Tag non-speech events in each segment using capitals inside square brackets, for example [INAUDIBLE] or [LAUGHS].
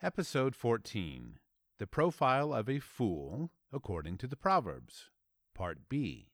Episode 14 The Profile of a Fool According to the Proverbs, Part B.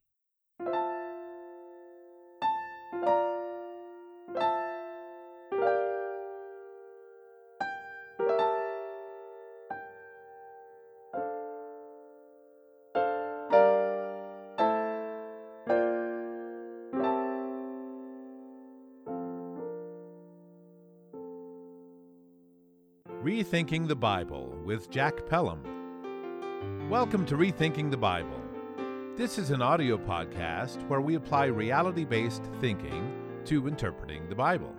Rethinking the Bible with Jack Pelham. Welcome to Rethinking the Bible. This is an audio podcast where we apply reality based thinking to interpreting the Bible.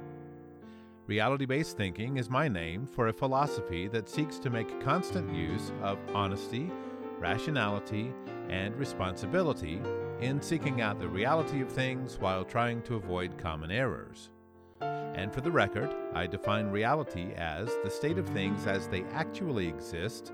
Reality based thinking is my name for a philosophy that seeks to make constant use of honesty, rationality, and responsibility in seeking out the reality of things while trying to avoid common errors. And for the record, I define reality as the state of things as they actually exist,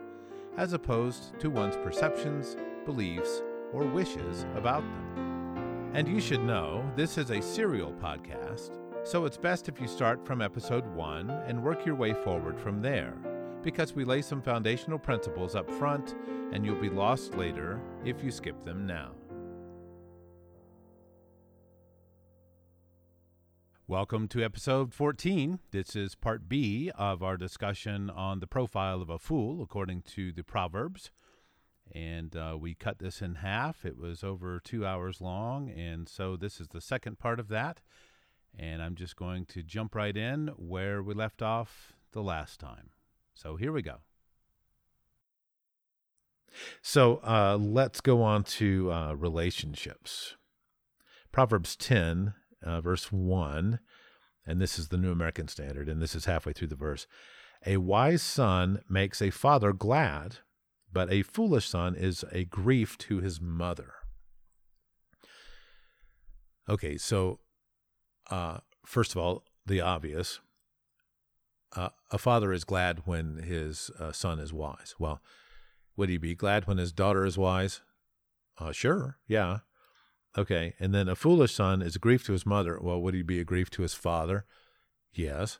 as opposed to one's perceptions, beliefs, or wishes about them. And you should know this is a serial podcast, so it's best if you start from episode 1 and work your way forward from there, because we lay some foundational principles up front and you'll be lost later if you skip them now. Welcome to episode 14. This is part B of our discussion on the profile of a fool according to the Proverbs. And uh, we cut this in half. It was over two hours long. And so this is the second part of that. And I'm just going to jump right in where we left off the last time. So here we go. So uh, let's go on to uh, relationships. Proverbs 10 uh, verse 1, and this is the New American Standard, and this is halfway through the verse. A wise son makes a father glad, but a foolish son is a grief to his mother. Okay, so uh, first of all, the obvious. Uh, a father is glad when his uh, son is wise. Well, would he be glad when his daughter is wise? Uh, sure, yeah. Okay. And then a foolish son is a grief to his mother. Well, would he be a grief to his father? Yes.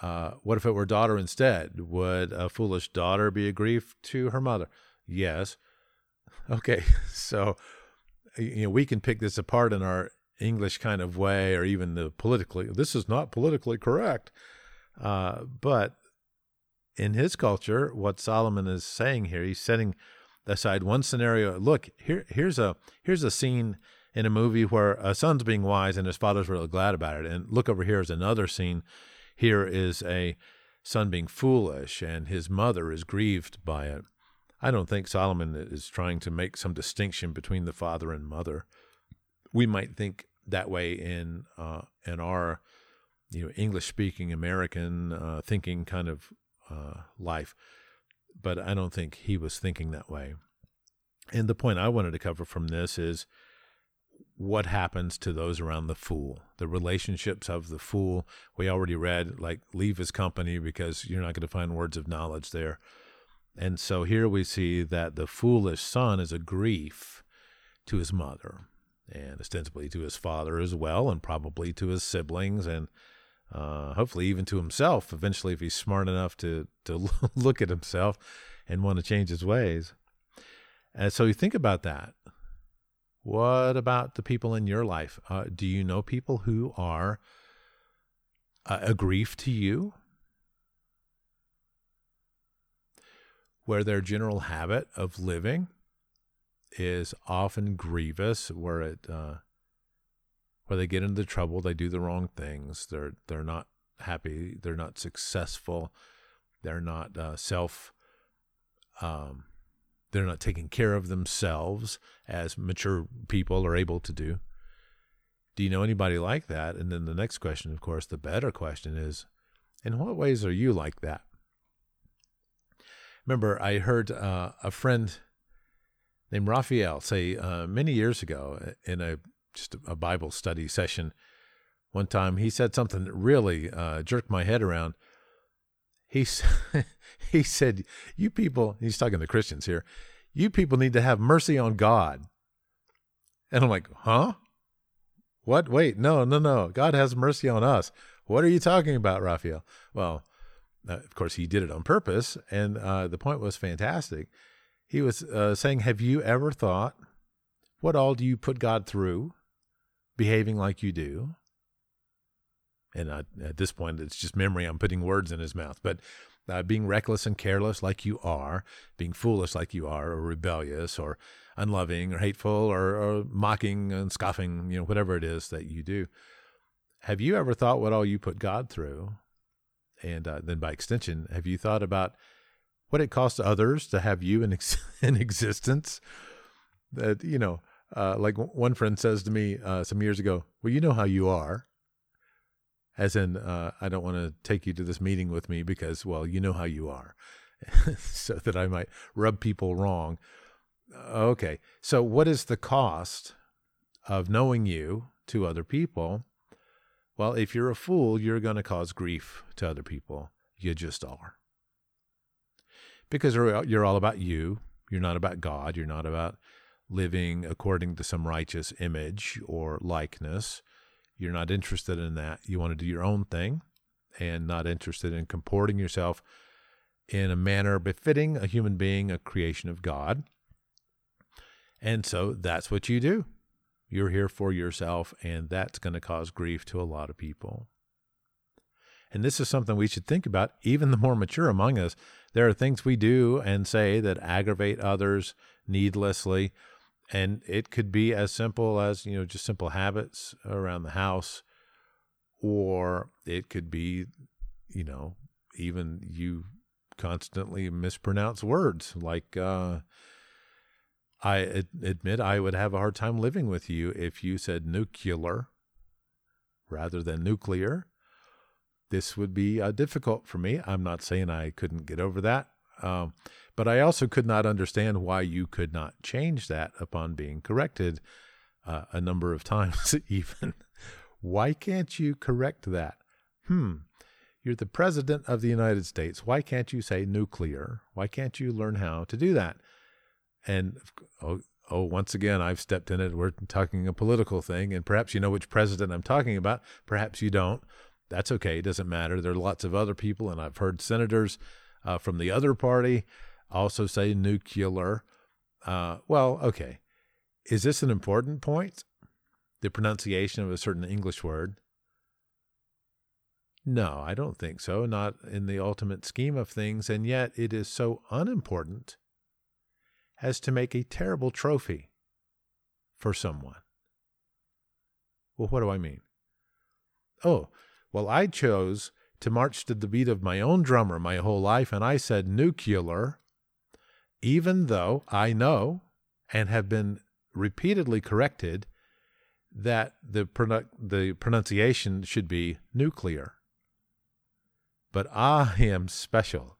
Uh, what if it were daughter instead? Would a foolish daughter be a grief to her mother? Yes. [LAUGHS] Okay. [LAUGHS] So, you know, we can pick this apart in our English kind of way or even the politically, this is not politically correct. Uh, but in his culture, what Solomon is saying here, he's setting aside one scenario. Look, here here's a here's a scene in a movie where a son's being wise and his father's really glad about it. And look over here is another scene. Here is a son being foolish and his mother is grieved by it. I don't think Solomon is trying to make some distinction between the father and mother. We might think that way in uh, in our you know English speaking American uh, thinking kind of uh, life but I don't think he was thinking that way. And the point I wanted to cover from this is what happens to those around the fool, the relationships of the fool. We already read, like, leave his company because you're not going to find words of knowledge there. And so here we see that the foolish son is a grief to his mother and ostensibly to his father as well, and probably to his siblings and uh, hopefully even to himself eventually if he's smart enough to to [LAUGHS] look at himself and want to change his ways. And so you think about that. What about the people in your life? Uh, do you know people who are uh, a grief to you? Where their general habit of living is often grievous, where it uh, they get into trouble, they do the wrong things, they're they're not happy, they're not successful, they're not uh, self, um, they're not taking care of themselves as mature people are able to do. Do you know anybody like that? And then the next question, of course, the better question is, in what ways are you like that? Remember, I heard uh, a friend named Raphael say uh, many years ago in a just a Bible study session one time. He said something that really uh, jerked my head around. He [LAUGHS] he said, "You people," he's talking to Christians here. You people need to have mercy on God. And I'm like, huh? What? Wait, no, no, no. God has mercy on us. What are you talking about, Raphael? Well, uh, of course, he did it on purpose, and uh, the point was fantastic. He was uh, saying, Have you ever thought, what all do you put God through behaving like you do? And at this point, it's just memory. I'm putting words in his mouth. But uh, being reckless and careless like you are, being foolish like you are, or rebellious, or unloving, or hateful, or, or mocking and scoffing, you know, whatever it is that you do. Have you ever thought what all you put God through? And uh, then by extension, have you thought about what it costs others to have you in, ex- [LAUGHS] in existence? That, you know, uh, like one friend says to me uh, some years ago, well, you know how you are. As in uh, i don't want to take you to this meeting with me because well you know how you are. [LAUGHS] So that i might rub people wrong. Okay. So what is the cost of knowing you to other people? Well if you're a fool you're going to cause grief to other people. You just are. Because you're all about you. You're not about god. You're not about living according to some righteous image or likeness you're not interested in that. You want to do your own thing and not interested in comporting yourself in a manner befitting a human being, a creation of God. And so that's what you do. You're here for yourself, and that's going to cause grief to a lot of people. And this is something we should think about, even the more mature among us. There are things we do and say that aggravate others needlessly and it could be as simple as you know just simple habits around the house or it could be you know even you constantly mispronounce words. Like uh, i ad- admit i would have a hard time living with you if you said nuclear rather than nuclear. This would be uh, difficult for me. I'm not saying i couldn't get over that um, but I also could not understand why you could not change that upon being corrected uh, a number of [LAUGHS] times, even. why can't you correct that? Hmm. You're the president of the United States. Why can't you say nuclear? Why can't you learn how to do that? And oh, oh, once again, I've stepped in it. We're talking a political thing, and perhaps you know which president I'm talking about. Perhaps you don't. That's okay. It doesn't matter. There are lots of other people, and I've heard senators uh, from the other party also say nuclear. Uh, well, okay. Is this an important point? The pronunciation of a certain English word? No, I don't think so. Not in the ultimate scheme of things. And yet it is so unimportant as to make a terrible trophy for someone. Well, what do I mean? Oh, well, I chose to march to the beat of my own drummer my whole life, and I said nuclear, even though I know and have been repeatedly corrected that the, the pronunciation should be nuclear. But I am special.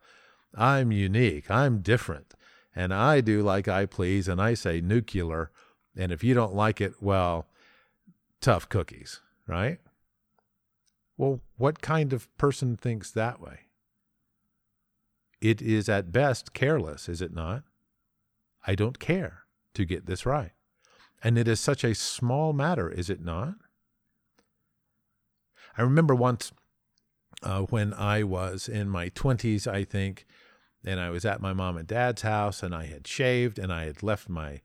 I'm unique. I'm different. And I do like I please, and I say nuclear. And if you don't like it, well, tough cookies, right? Well, what kind of person thinks that way? It is at best careless, is it not? I don't care to get this right. And it is such a small matter, is it not? I remember once uh, when I was in my 20s, I think, and I was at my mom and dad's house, and I had shaved, and I had left my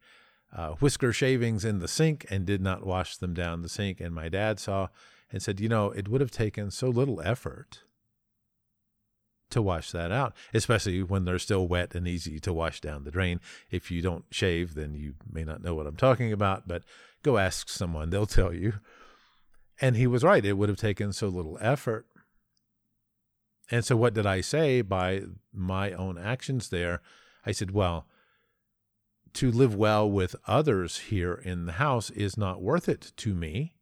uh, whisker shavings in the sink and did not wash them down the sink. And my dad saw and said, You know, it would have taken so little effort to wash that out, especially when they're still wet and easy to wash down the drain. If you don't shave, then you may not know what I'm talking about, but go ask someone, they'll tell you. And he was right. It would have taken so little effort. And so, what did I say by my own actions there? I said, Well, to live well with others here in the house is not worth it to me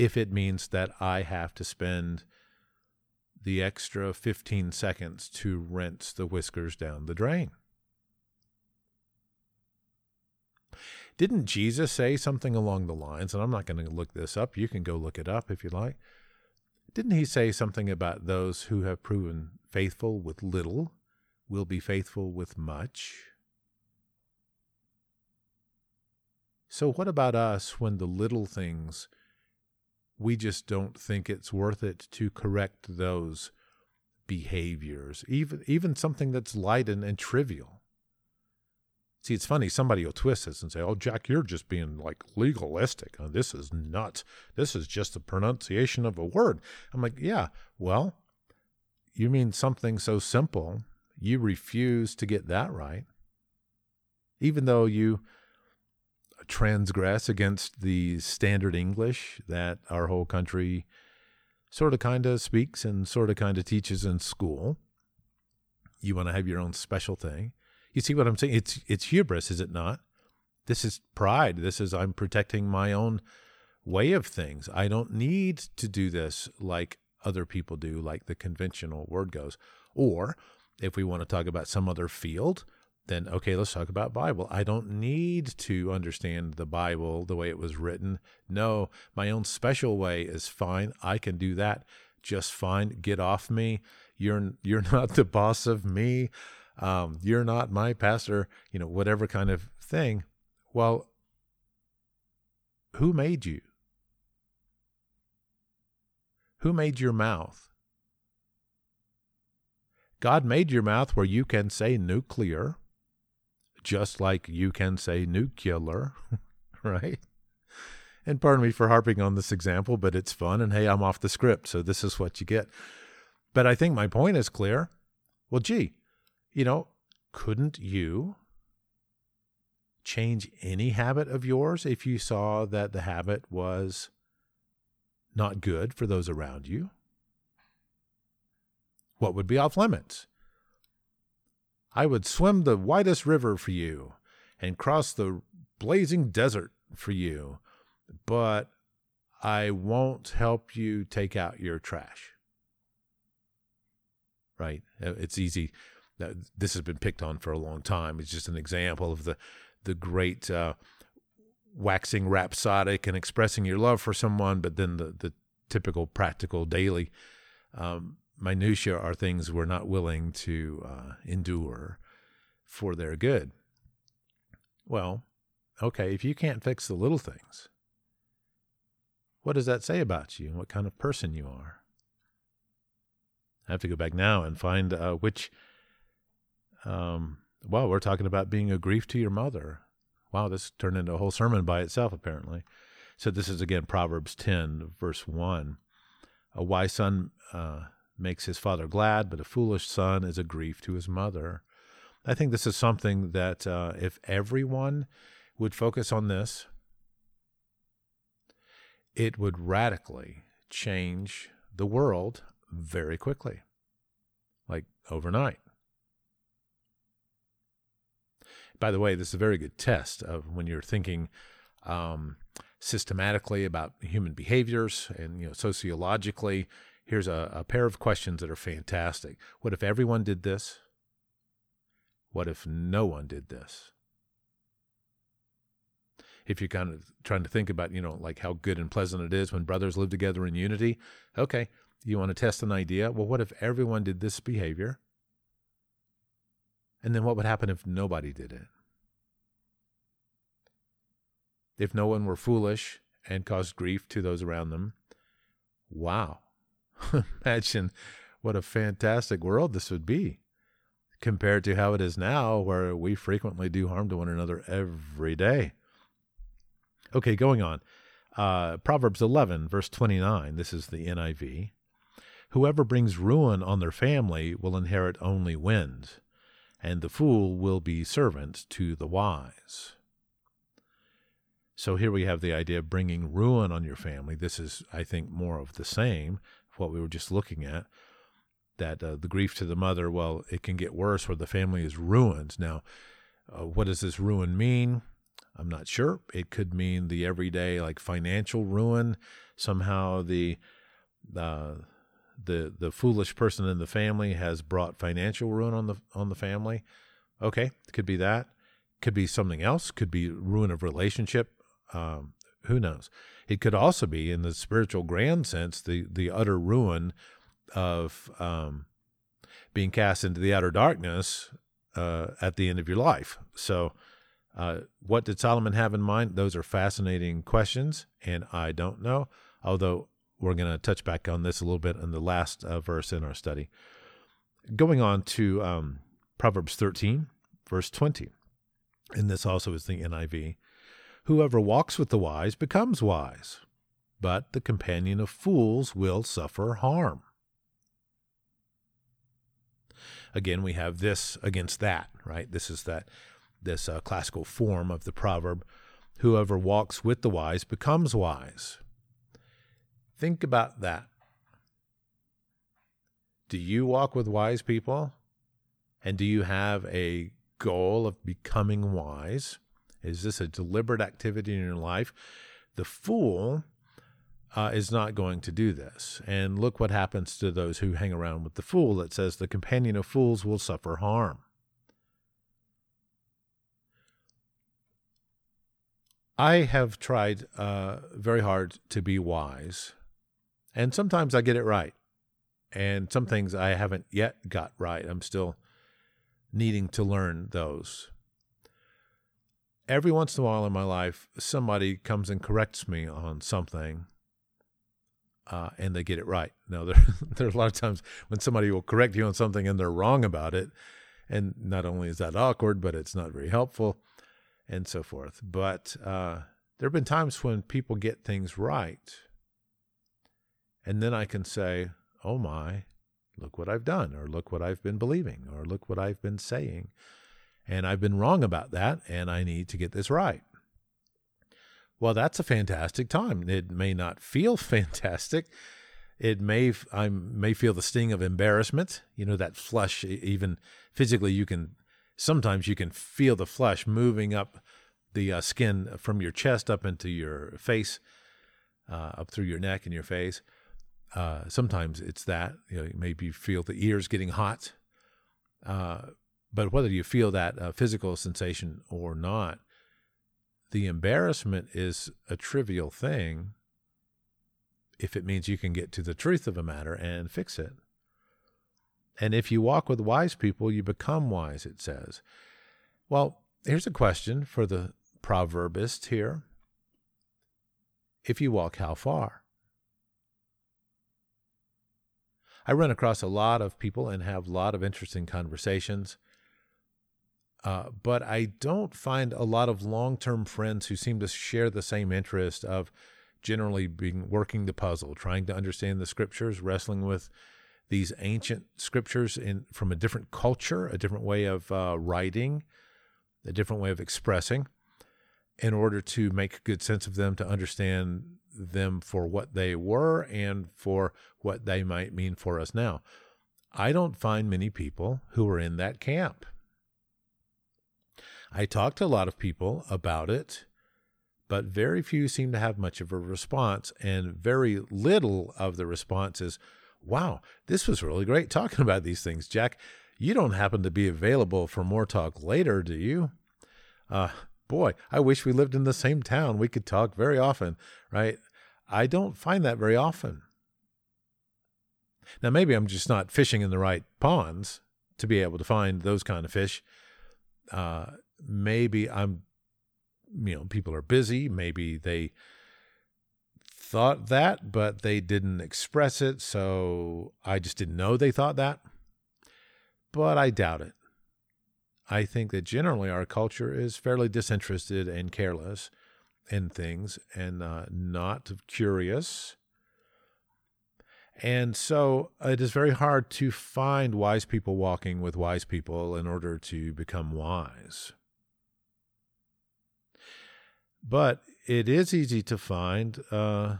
if it means that I have to spend the extra 15 seconds to rinse the whiskers down the drain. Didn't Jesus say something along the lines, and I'm not going to look this up, you can go look it up if you like. Didn't he say something about those who have proven faithful with little will be faithful with much? So, what about us when the little things we just don't think it's worth it to correct those behaviors, even even something that's light and, and trivial. See, it's funny. Somebody will twist this and say, "Oh, Jack, you're just being like legalistic. Oh, this is nuts. This is just the pronunciation of a word." I'm like, "Yeah, well, you mean something so simple? You refuse to get that right, even though you transgress against the standard English that our whole country sort of kind of speaks and sort of kind of teaches in school. You want to have your own special thing. You see what I'm saying? It's it's hubris, is it not? This is pride. This is I'm protecting my own way of things. I don't need to do this like other people do, like the conventional word goes. Or if we want to talk about some other field, then okay, let's talk about Bible. I don't need to understand the Bible the way it was written. No, my own special way is fine. I can do that just fine. Get off me. You're [LAUGHS] you're not the boss of me. Um, you're not my pastor. You know, whatever kind of thing. Well, who made you? Who made your mouth? God made your mouth where you can say nuclear just like you can say nuclear, [LAUGHS] right? And pardon me for harping on this example, but it's fun. And hey, I'm off the script, so this is what you get. But I think my point is clear. Well, gee, you know, couldn't you change any habit of yours if you saw that the habit was not good for those around you? What would be off limits? I would swim the widest river for you and cross the blazing desert for you, but I won't help you take out your trash. Right? Uh, it's easy. This has been picked on for a long time. It's just an example of the the great uh, waxing rhapsodic and expressing your love for someone, but then the the typical practical daily um, minutia are things we're not willing to uh, endure for their good. Well, okay, if you can't fix the little things, what does that say about you and what kind of person you are? I have to go back now and find uh, which. Um, well, we're talking about being a grief to your mother. Wow, this turned into a whole sermon by itself, apparently. So this is again Proverbs 10, verse 1. A wise son uh, makes his father glad, but a foolish son is a grief to his mother. I think this is something that uh, if everyone would focus on this, it would radically change the world very quickly, like overnight. By the way, this is a very good test of when you're thinking um, systematically about human behaviors and you know sociologically Here's a, a pair of questions that are fantastic. What if everyone did this? What if no one did this? If you're kind of trying to think about, you know, like how good and pleasant it is when brothers live together in unity, okay, you want to test an idea? Well, what if everyone did this behavior? And then what would happen if nobody did it? If no one were foolish and caused grief to those around them, wow, [LAUGHS] Imagine what a fantastic world this would be compared to how it is now, where we frequently do harm to one another every day. Okay, going on. Uh, Proverbs 11, verse 29. This is the NIV. Whoever brings ruin on their family will inherit only wind, and the fool will be servant to the wise. So here we have the idea of bringing ruin on your family. This is, I think, more of the same what we were just looking at that uh, the grief to the mother, well, it can get worse where the family is ruined. Now, uh, what does this ruin mean? I'm not sure. It could mean the everyday, like financial ruin. Somehow the uh, the the foolish person in the family has brought financial ruin on the on the family. Okay, it could be that. Could be something else. Could be ruin of relationship. Um, who knows? It could also be, in the spiritual grand sense, the the utter ruin of um, being cast into the outer darkness uh, at the end of your life. So, uh, what did Solomon have in mind? Those are fascinating questions, and I don't know. Although we're going to touch back on this a little bit in the last uh, verse in our study. going on to um, Proverbs 13, verse 20. And this also is the NIV. Whoever walks with the wise becomes wise, but the companion of fools will suffer harm. Again, we have this against that, right? This is that this uh, classical form of the proverb whoever walks with the wise becomes wise. Think about that. Do you walk with wise people? And do you have a goal of becoming wise? Is this a deliberate activity in your life? The fool uh, is not going to do this. And look what happens to those who hang around with the fool. It says, The companion of fools will suffer harm. I have tried uh, very hard to be wise, and sometimes I get it right. And some things I haven't yet got right. I'm still needing to learn those. Every once in a while in my life, somebody comes and corrects me on something, uh, and they get it right. [LAUGHS] Now, there, [LAUGHS] there's a lot of times when somebody will correct you on something and they're wrong about it. And not only is that awkward, but it's not very helpful and so forth. But uh, there have been times when people get things right. And then I can say, oh my, look what I've done, or look what I've been believing, or look what I've been saying. And I've been wrong about that, and I need to get this right. Well, that's a fantastic time. It may not feel [LAUGHS] fantastic. It may I may feel the sting of embarrassment. You know that flush. Even physically, you can sometimes you can feel the flesh moving up the uh, skin from your chest up into your face, uh, up through your neck and your face. Uh, sometimes it's that you know maybe you feel the ears getting hot, uh, but whether you feel that uh, physical sensation or not, the embarrassment is a trivial thing if it means you can get to the truth of a matter and fix it. And if you walk with wise people, you become wise, it says. Well, here's a question for the proverbist here. If you walk, how far? I run across a lot of people and have a lot of interesting conversations. Uh, but I don't find a lot of long term friends who seem to share the same interest of generally being working the puzzle, trying to understand the scriptures, wrestling with these ancient scriptures in from a different culture, a different way of uh, writing, a different way of expressing, in order to make good sense of them, to understand them for what they were and for what they might mean for us now. I don't find many people who are in that camp. I talked to a lot of people about it, but very few seem to have much of a response, and very little of the response is, wow, this was really great talking [LAUGHS] about these things, Jack. You don't happen to be available for more talk later, do you? Uh, boy, I wish we lived in the same town. We could talk very often, right? I don't find that very often. Now, maybe I'm just not fishing in the right ponds to be able to find those kind of fish. Uh, maybe I'm, you know, people are busy. Maybe they thought that, but they didn't express it. So I just didn't know they thought that. But I doubt it. I think that generally our culture is fairly disinterested and careless in things and uh, not curious. And so it is very hard to find wise people walking with wise people in order to become wise. But it is easy to find uh,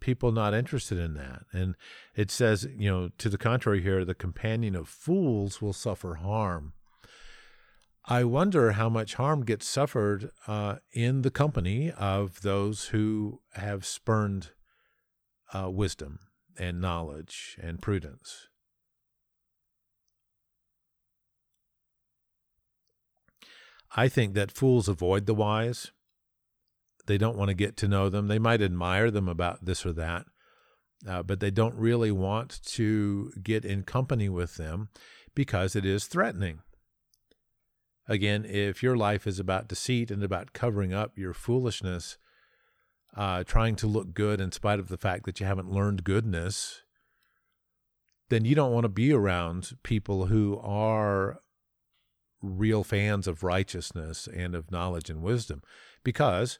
people not interested in that. And it says, you know, to the contrary here, the companion of fools will suffer harm. I wonder how much harm gets suffered uh, in the company of those who have spurned uh, wisdom and knowledge and prudence. I think that fools avoid the wise they don't want to get to know them. They might admire them about this or that, uh, but they don't really want to get in company with them because it is threatening. Again, if your life is about deceit and about covering up your foolishness, uh, trying to look good in spite of the fact that you haven't learned goodness, then you don't want to be around people who are real fans of righteousness and of knowledge and wisdom because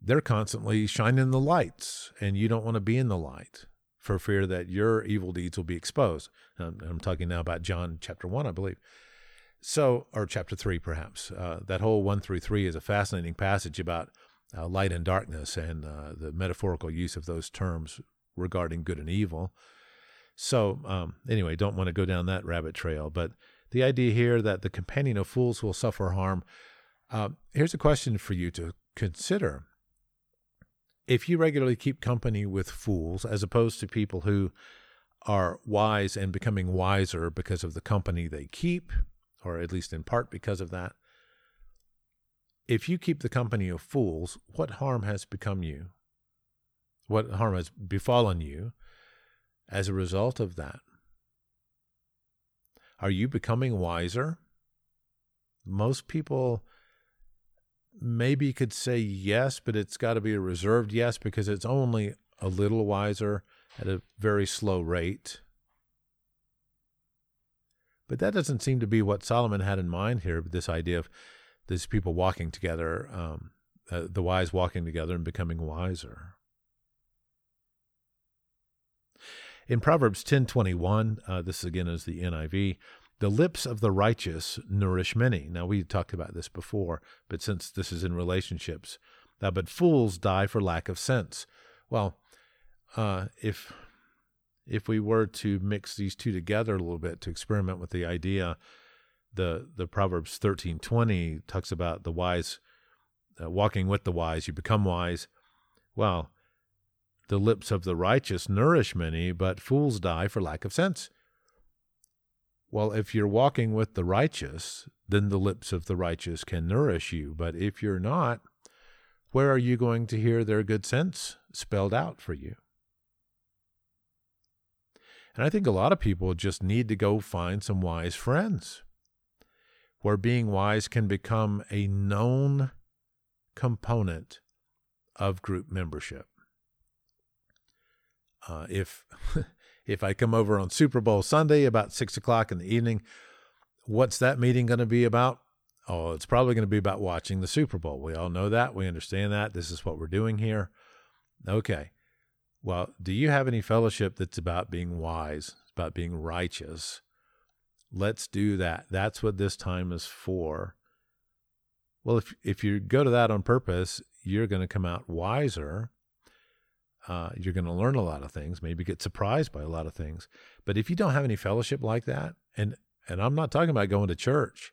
they're constantly shining the lights and you don't want to be in the light for fear that your evil deeds will be exposed. I'm, I'm talking now about John chapter 1, I believe. So, or chapter 3, perhaps. Uh, that whole 1 through 3 is a fascinating passage about uh, light and darkness and uh, the metaphorical use of those terms regarding good and evil. So, um, anyway, don't want to go down that rabbit trail. But the idea here that the companion of fools will suffer harm. Uh, here's a question for you to consider. If you regularly keep company with fools, as opposed to people who are wise and becoming wiser because of the company they keep, or at least in part because of that, if you keep the company of fools, what harm has become you? What harm has befallen you as a result of that? Are you becoming wiser? Most people maybe could say yes, but it's got to be a reserved yes because it's only a little wiser at a very slow rate. But that doesn't seem to be what Solomon had in mind here, this idea of these people walking together, um, uh, the wise walking together and becoming wiser. In Proverbs 10:21, uh, this again is the NIV, the lips of the righteous nourish many. Now we talked about this before, but since this is in relationships, uh, but fools die for lack of sense. Well, uh, if if we were to mix these two together a little bit to experiment with the idea, the the Proverbs thirteen twenty talks about the wise uh, walking with the wise, you become wise. Well, the lips of the righteous nourish many, but fools die for lack of sense. Well, if you're walking with the righteous, then the lips of the righteous can nourish you. But if you're not, where are you going to hear their good sense spelled out for you? And I think a lot of people just need to go find some wise friends where being wise can become a known component of group membership uh, if [LAUGHS] if I come over on Super Bowl Sunday about six o'clock in the evening, what's that meeting going to be about? Oh, it's probably going to be about watching the Super Bowl. We all know that. We understand that. This is what we're doing here. Okay. Well, do you have any fellowship that's about being wise, about being righteous? Let's do that. That's what this time is for. Well, if if you go to that on purpose, you're going to come out wiser uh, you're going to learn a lot of things, maybe get surprised by a lot of things. But if you don't have any fellowship like that, and and I'm not talking about going to church.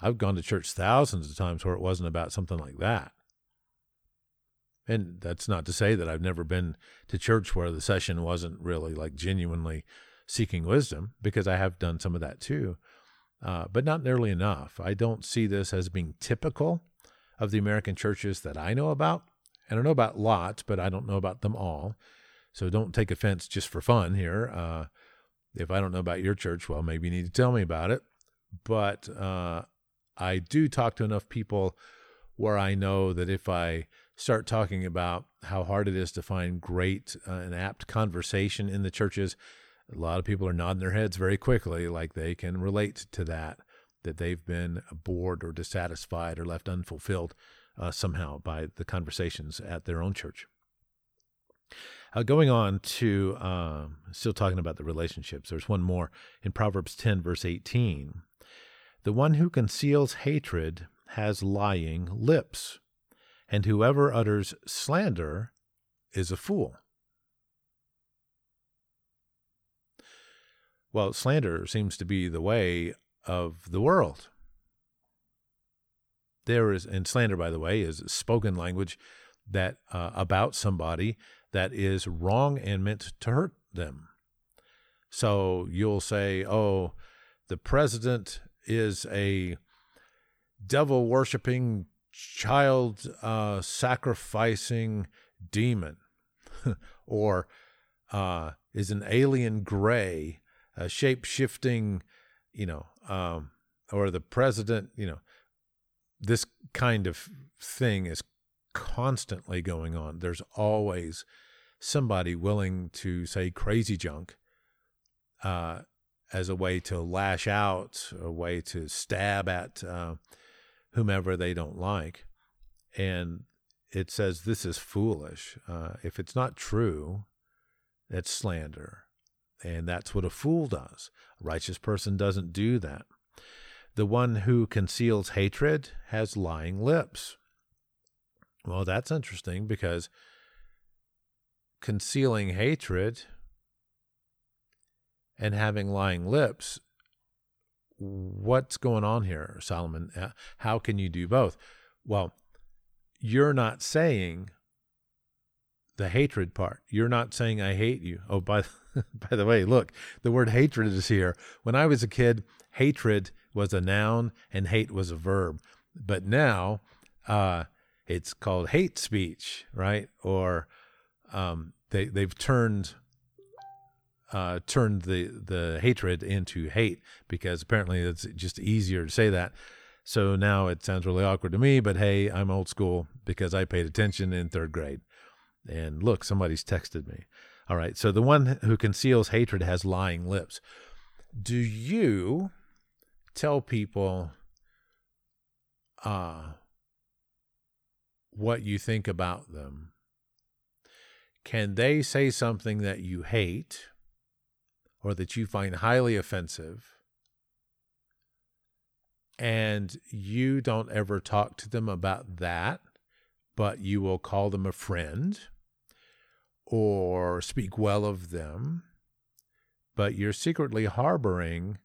I've gone to church thousands of times where it wasn't about something like that. And that's not to say that I've never been to church where the session wasn't really like genuinely seeking wisdom, because I have done some of that too, uh, but not nearly enough. I don't see this as being typical of the American churches that I know about. I know about lots, but I don't know about them all. So don't take offense just for fun here. Uh, if I don't know about your church, well, maybe you need to tell me about it. But uh, I do talk to enough people where I know that if I start talking about how hard it is to find great uh, and apt conversation in the churches, a lot of people are nodding their heads very quickly, like they can relate to that, that they've been bored or dissatisfied or left unfulfilled uh, somehow by the conversations at their own church. Uh, going on to uh, still talking about the relationships, there's one more in Proverbs 10, verse 18. The one who conceals hatred has lying lips, and whoever utters slander is a fool. Well, slander seems to be the way of the world there is and slander by the way is spoken language that uh, about somebody that is wrong and meant to hurt them. So you'll say oh the president is a devil worshiping child uh, sacrificing demon. [LAUGHS] Or uh, is an alien gray a shape shifting you know um, or the president you know this kind of thing is constantly going on. There's always somebody willing to say crazy junk uh, as a way to lash out, a way to stab at uh, whomever they don't like. And it says this is foolish. Uh, if it's not true, it's slander. And that's what a fool does. A righteous person doesn't do that. The one who conceals hatred has lying lips. Well, that's interesting because concealing hatred and having lying lips, what's going on here, Solomon? Uh, how can you do both? Well, you're not saying the hatred part. You're not saying I hate you. Oh, by [LAUGHS] by the way, look, the word hatred is here. When I was a kid, hatred was a noun and hate was a verb. But now uh, it's called hate speech, right? Or um, they they've turned uh, turned the the hatred into hate because apparently it's just easier to say that. So now it sounds really awkward to me, but hey, I'm old school because I paid attention in third grade. And look, somebody's texted me. All right, so the one who conceals hatred has lying lips. Do you tell people uh, what you think about them? Can they say something that you hate or that you find highly offensive? And you don't ever talk to them about that, but you will call them a friend or speak well of them, but you're secretly harboring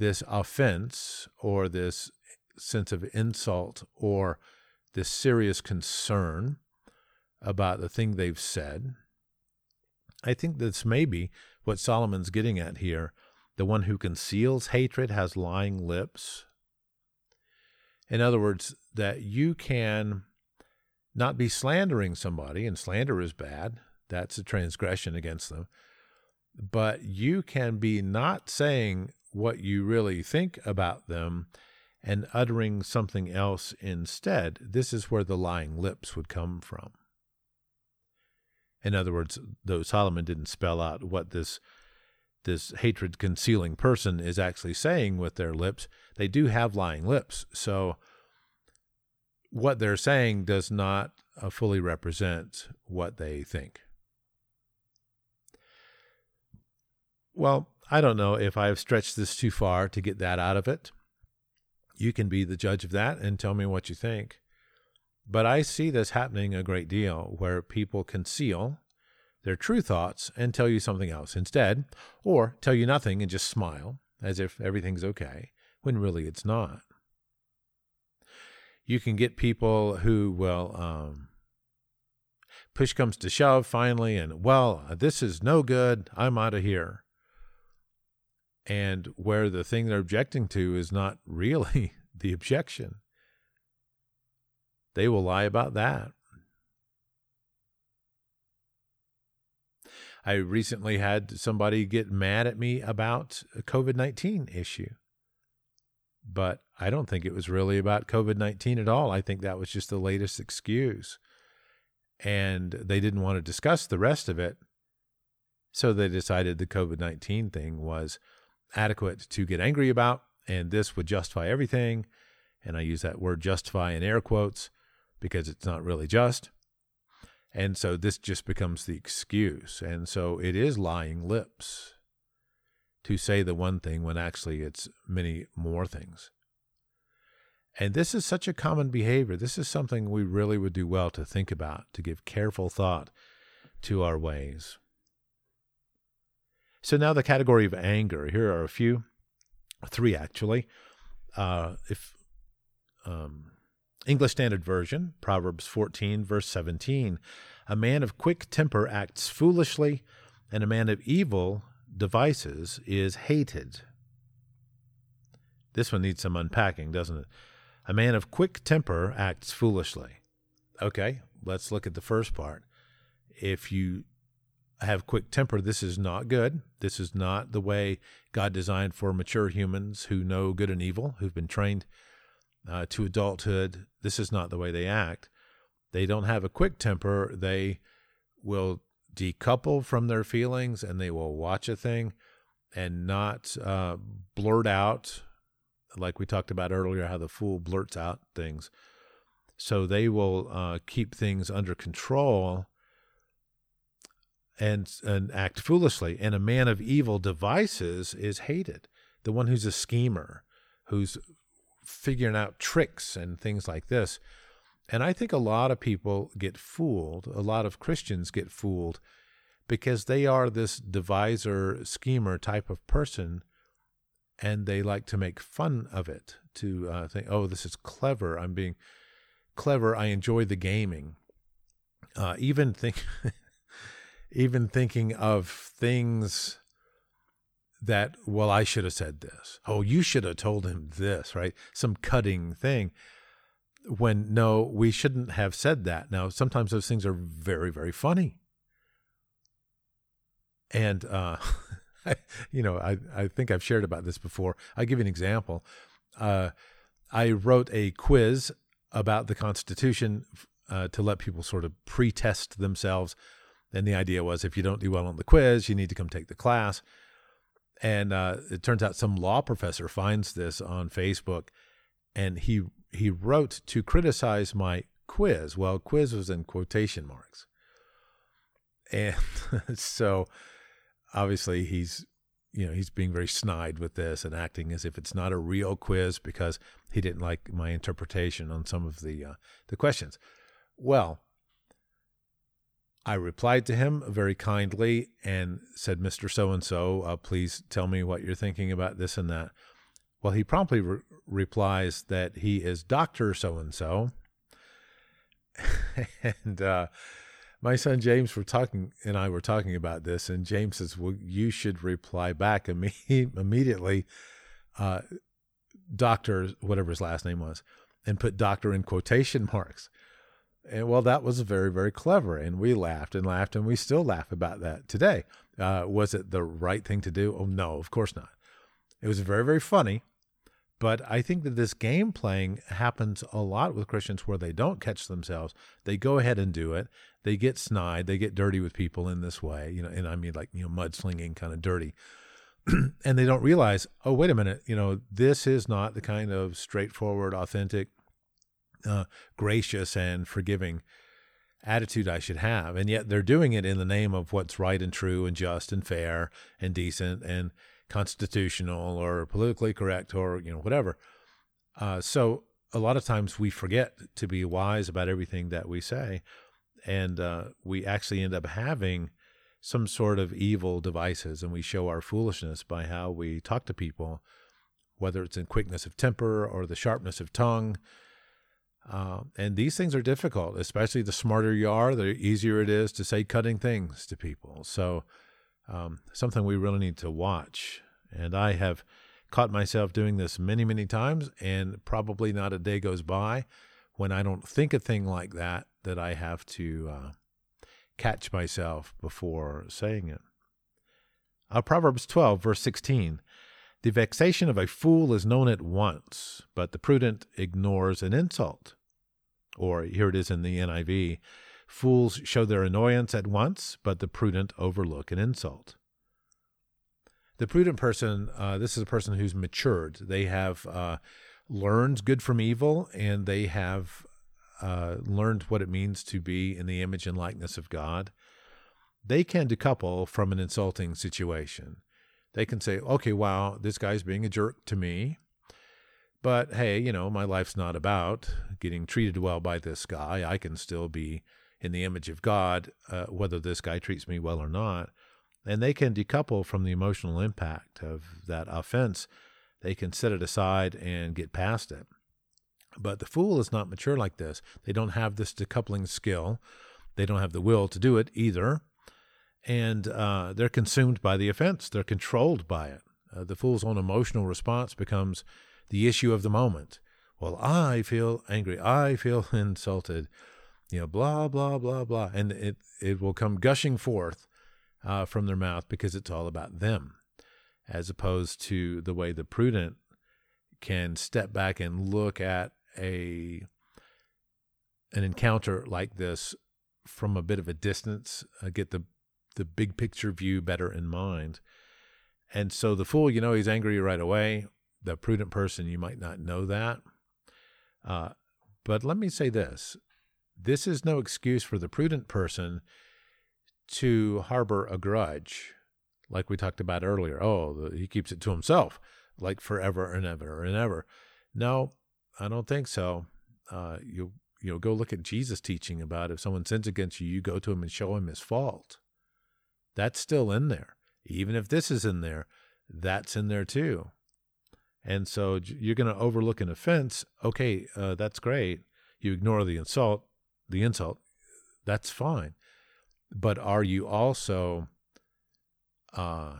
this offense or this sense of insult or this serious concern about the thing they've said. I think that's maybe what Solomon's getting at here. The one who conceals hatred has lying lips. In other words, that you can not be slandering somebody, and slander is bad. That's a transgression against them. But you can be not saying what you really think about them and uttering something else instead. This is where the lying lips would come from. In other words, though Solomon didn't spell out what this this hatred concealing person is actually saying with their lips, they do have lying lips. So what they're saying does not uh, fully represent what they think. Well, I don't know if I've stretched this too far to get that out of it. You can be the judge of that and tell me what you think. But I see this happening a great deal where people conceal their true thoughts and tell you something else instead, or tell you nothing and just smile as if everything's okay, when really it's not. You can get people who will, um, push comes to shove finally, and well, this is no good, I'm out of here and where the thing they're objecting to is not really [LAUGHS] the objection. They will lie about that. I recently had somebody get mad at me about a COVID 19 issue. But I don't think it was really about COVID 19 at all. I think that was just the latest excuse. And they didn't want to discuss the rest of it. So they decided the COVID 19 thing was adequate to get angry about, and this would justify everything. And I use that word justify in air quotes because it's not really just. And so this just becomes the excuse. And so it is lying lips to say the one thing when actually it's many more things. And this is such a common behavior. This is something we really would do well to think about, to give careful thought to our ways. So now the category of anger. Here are a few, three actually. Uh, if um, English Standard Version, Proverbs 14, verse 17, a man of quick temper acts foolishly, and a man of evil devices is hated. This one needs some unpacking, doesn't it? A man of quick temper acts foolishly. Okay, let's look at the first part. If you have quick temper, this is not good. This is not the way God designed for mature humans who know good and evil, who've been trained uh, to adulthood. This is not the way they act. They don't have a quick temper. They will decouple from their feelings and they will watch a thing and not uh, blurt out, like we talked about earlier, how the fool blurts out things. So they will uh, keep things under control and and act foolishly. And a man of evil devices is hated. The one who's a schemer, who's figuring out tricks and things like this. And I think a lot of people get fooled. A lot of Christians get fooled because they are this deviser, schemer type of person, and they like to make fun of it. To uh, think, oh, this is clever. I'm being clever. I enjoy the gaming. Uh, even think, [LAUGHS] even thinking of things that, well, I should have said this. Oh, you should have told him this, right? Some cutting thing. When no, we shouldn't have said that. Now, sometimes those things are very, very funny. And, uh, [LAUGHS] you know, I, I think I've shared about this before. I'll give you an example. Uh, I wrote a quiz about the Constitution uh, to let people sort of pre-test themselves. And the idea was if you don't do well on the quiz, you need to come take the class. And uh, it turns out some law professor finds this on Facebook, and he he wrote to criticize my quiz. Well, quiz was in quotation marks, and [LAUGHS] so obviously he's you know he's being very snide with this and acting as if it's not a real quiz because he didn't like my interpretation on some of the uh, the questions. Well, I replied to him very kindly and said, "Mr. So and So, please tell me what you're thinking about this and that." Well, he promptly re- replies that he is Doctor So and So, and uh, my son James were talking and I were talking about this, and James says, "Well, you should reply back [LAUGHS] immediately, uh, Doctor, whatever his last name was, and put Doctor in quotation marks." And well, that was very, very clever, and we laughed and laughed, and we still laugh about that today. Uh, was it the right thing to do? Oh no, of course not. It was very, very funny, but I think that this game playing happens a lot with Christians where they don't catch themselves. They go ahead and do it. They get snide. They get dirty with people in this way, you know, and I mean like, you know, mudslinging kind of dirty. [CLEARS THROAT] and they don't realize, oh, wait a minute, you know, this is not the kind of straightforward, authentic, uh, gracious, and forgiving attitude I should have. And yet they're doing it in the name of what's right and true and just and fair and decent and constitutional or politically correct or you know whatever. Uh, so a lot of times we forget to be wise about everything that we say, and uh, we actually end up having some sort of evil devices, and we show our foolishness by how we talk to people, whether it's in quickness of temper or the sharpness of tongue. Uh, and these things are difficult, especially the smarter you are, the easier it is to say cutting things to people. So um, something we really need to watch. And I have caught myself doing this many, many times, and probably not a day goes by when I don't think a thing like that that I have to uh, catch myself before saying it. Uh, Proverbs 12, verse 16. The vexation of a fool is known at once, but the prudent ignores an insult. Or here it is in the NIV Fools show their annoyance at once, but the prudent overlook an insult. The prudent person, uh, this is a person who's matured. They have uh, learned good from evil, and they have uh, learned what it means to be in the image and likeness of God. They can decouple from an insulting situation. They can say, okay, wow, this guy's being a jerk to me. But hey, you know, my life's not about getting treated well by this guy. I can still be in the image of God, uh, whether this guy treats me well or not. And they can decouple from the emotional impact of that offense. They can set it aside and get past it. But the fool is not mature like this. They don't have this decoupling skill. They don't have the will to do it either. And uh, they're consumed by the offense, they're controlled by it. Uh, the fool's own emotional response becomes the issue of the moment. Well, I feel angry. I feel [LAUGHS] insulted you know, blah, blah, blah, blah. And it, it will come gushing forth uh, from their mouth because it's all about them, as opposed to the way the prudent can step back and look at a an encounter like this from a bit of a distance, uh, get the the big picture view better in mind, And so the fool, you know, he's angry right away. The prudent person, you might not know that. Uh, but let me say this this is no excuse for the prudent person to harbor a grudge, like we talked about earlier. Oh, he keeps it to himself, like forever and ever and ever. No, I don't think so. Uh, you you know, go look at Jesus' teaching about if someone sins against you, you go to him and show him his fault. That's still in there. Even if this is in there, that's in there too. And so you're going to overlook an offense. Okay, uh, that's great. You ignore the insult, the insult. That's fine. But are you also, uh,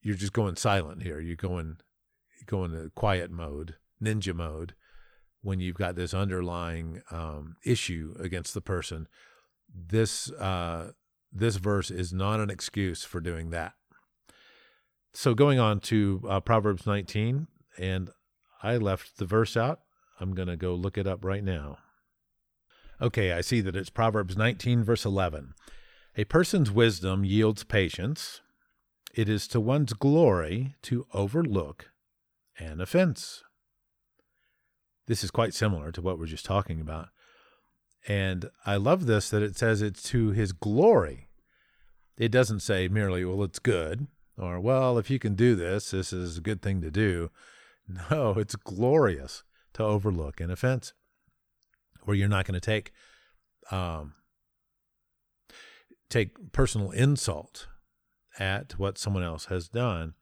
you're just going silent here. You're going, going to quiet mode, ninja mode, when you've got this underlying um, issue against the person. This uh, this verse is not an excuse for doing that. So going on to uh, Proverbs 19, and I left the verse out. I'm going to go look it up right now. Okay, I see that it's Proverbs 19, verse 11. A person's wisdom yields patience. It is to one's glory to overlook an offense. This is quite similar to what we're just talking about. And I love this that it says it's to his glory. It doesn't say merely, well, it's good, or, well, if you can do this, this is a good thing to do. [LAUGHS] No, it's glorious to overlook an offense where you're not going to take um, take personal insult at what someone else has done.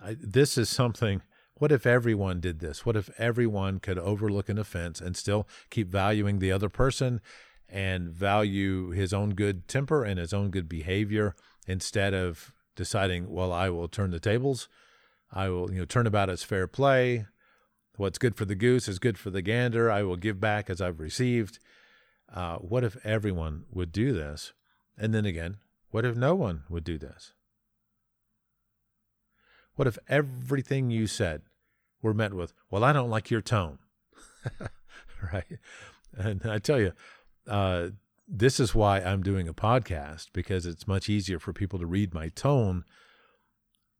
I, this is something what if everyone did this? What if everyone could overlook an offense and still keep valuing the other person and value his own good temper and his own good behavior instead of deciding, well, I will turn the tables. I will, you know, turn about as fair play. What's good for the goose is good for the gander. I will give back as I've received. Uh, what if everyone would do this? And then again, what if no one would do this? What if everything you said were met with, well, I don't like your tone? [LAUGHS] right? And I tell you, uh, this is why I'm doing a podcast because it's much easier for people to read my tone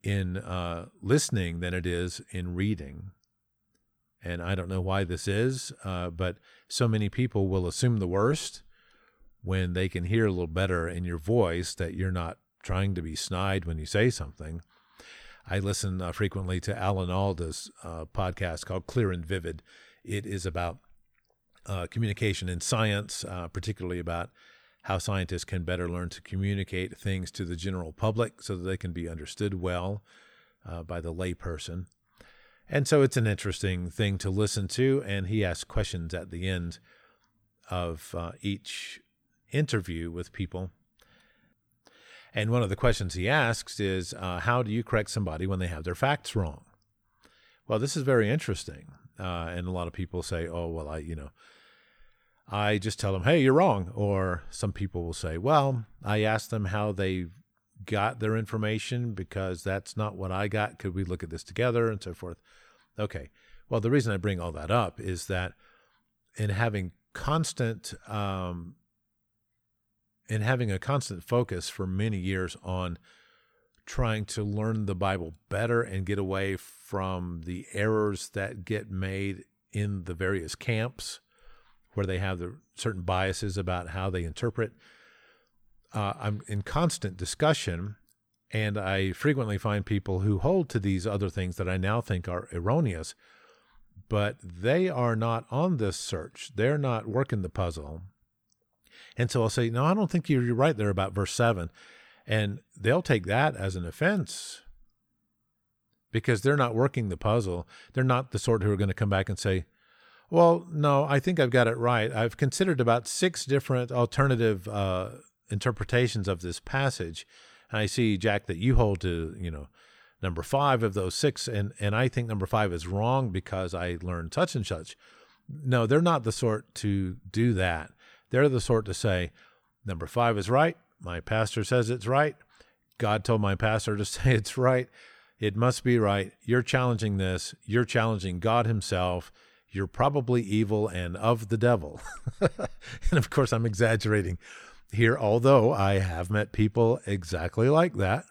in uh, listening than it is in reading. And I don't know why this is, uh, but so many people will assume the worst when they can hear a little better in your voice that you're not trying to be snide when you say something. I listen uh, frequently to Alan Alda's uh, podcast called Clear and Vivid. It is about uh, communication in science, uh, particularly about how scientists can better learn to communicate things to the general public so that they can be understood well uh, by the layperson. And so it's an interesting thing to listen to. And he asks questions at the end of uh, each interview with people and one of the questions he asks is, uh, How do you correct somebody when they have their facts wrong? Well, this is very interesting. Uh, and a lot of people say, Oh, well, I, you know, I just tell them, Hey, you're wrong. Or some people will say, Well, I asked them how they got their information because that's not what I got. Could we look at this together and so forth? Okay. Well, the reason I bring all that up is that in having constant um, and having a constant focus for many years on trying to learn the Bible better and get away from the errors that get made in the various camps where they have the certain biases about how they interpret. Uh, I'm in constant discussion, and I frequently find people who hold to these other things that I now think are erroneous, but they are not on this search. They're not working the puzzle. And so I'll say, no, I don't think you're, right there about verse 7. And they'll take that as an offense because they're not working the puzzle. They're not the sort who are going to come back and say, well, no, I think I've got it right. I've considered about six different alternative uh, interpretations of this passage. And I see, Jack, that you hold to, you know, number five of those six. And, and I think number five is wrong because I learned such and such. No, they're not the sort to do that. They're the sort to say, number five is right. My pastor says it's right. God told my pastor to [LAUGHS] say it's right. It must be right. You're challenging this. You're challenging God Himself. You're probably evil and of the devil. [LAUGHS] and of course, I'm exaggerating here, although I have met people exactly like that.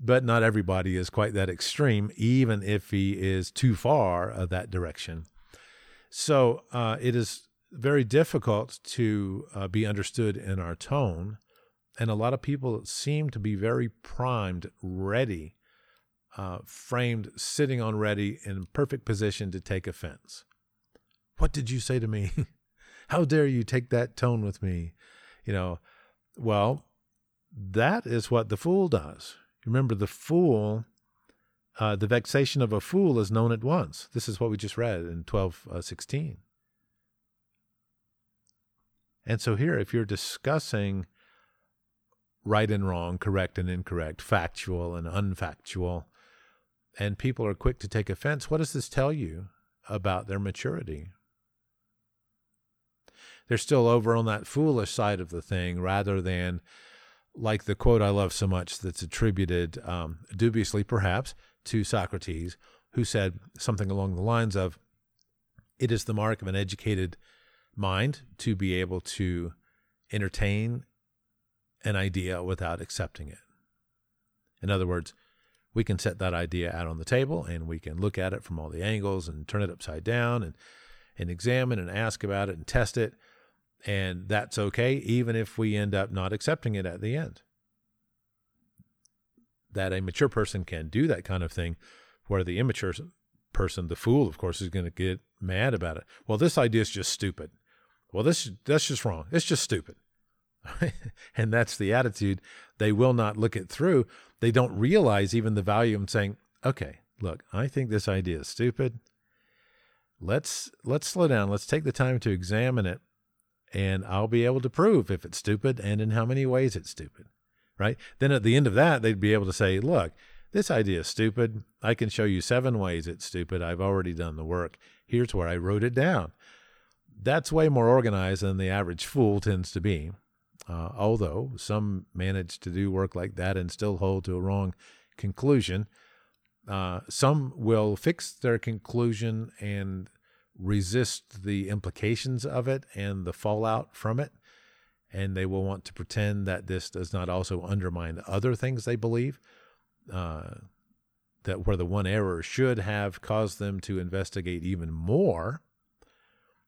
but not everybody is quite that extreme, even if he is too far of that direction. So uh, it is very difficult to uh, be understood in our tone. And a lot of people seem to be very primed, ready, uh, framed, sitting on ready, in perfect position to take offense. What did you say to me? [LAUGHS] How dare you take that tone with me? You know, well, that is what the fool does. Remember, the fool, uh, the vexation of a fool is known at once. This is what we just read in 12 uh, 16. And so here, if you're discussing right and wrong, correct and incorrect, factual and unfactual, and people are quick to take offense, what does this tell you about their maturity? They're still over on that foolish side of the thing rather than like the quote I love so much that's attributed um, dubiously, perhaps, to Socrates, who said something along the lines of, It is the mark of an educated mind to be able to entertain an idea without accepting it. In other words, we can set that idea out on the table and we can look at it from all the angles and turn it upside down and, and examine and ask about it and test it and that's okay, even if we end up not accepting it at the end. That a mature person can do that kind of thing, where the immature person, the fool, of course, is going to get mad about it. Well, this idea is just stupid. Well, this that's just wrong. It's just stupid. [LAUGHS] and that's the attitude. They will not look it through. They don't realize even the value of saying, okay, look, I think this idea is stupid. Let's let's slow down. Let's take the time to examine it and I'll be able to prove if it's stupid and in how many ways it's stupid, right? Then at the end of that, they'd be able to say, look, this idea is stupid. I can show you seven ways it's stupid. I've already done the work. Here's where I wrote it down. That's way more organized than the average fool tends to be. Uh, although some manage to do work like that and still hold to a wrong conclusion. Uh, some will fix their conclusion and resist the implications of it and the fallout from it. And they will want to pretend that this does not also undermine other things they believe. Uh, that where the one error should have caused them to investigate even more.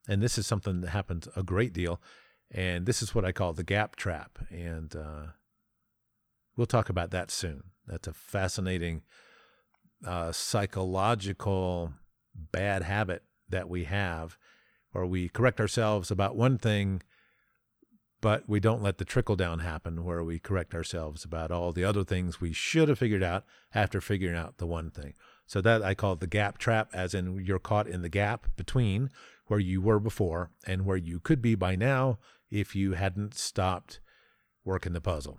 And this is something that happens a great deal. And this is what I call the gap trap. And uh, we'll talk about that soon. That's a fascinating uh, psychological bad habit that we have, or we correct ourselves about one thing, but we don't let the trickle down happen where we correct ourselves about all the other things we should have figured out after figuring out the one thing. So that I call the gap trap, as in you're caught in the gap between where you were before and where you could be by now if you hadn't stopped working the puzzle.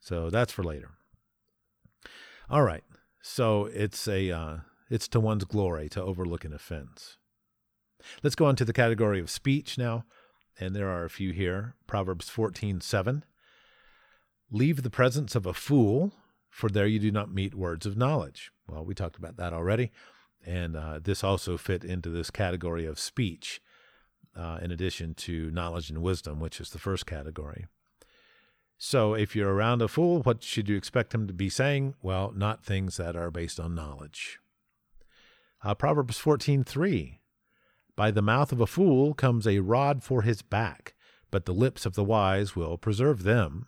So that's for later. All right. So it's a uh, it's to one's glory to overlook an offense. Let's go on to the category of speech now, and there are a few here. Proverbs 14:7. Leave the presence of a fool, for there you do not meet words of knowledge. Well, we talked about that already, and uh, this also fit into this category of speech, uh, in addition to knowledge and wisdom, which is the first category. So, if you're around a fool, what should you expect him to be saying? Well, not things that are based on knowledge. Uh, Proverbs 14:3 by the mouth of a fool comes a rod for his back, but the lips of the wise will preserve them.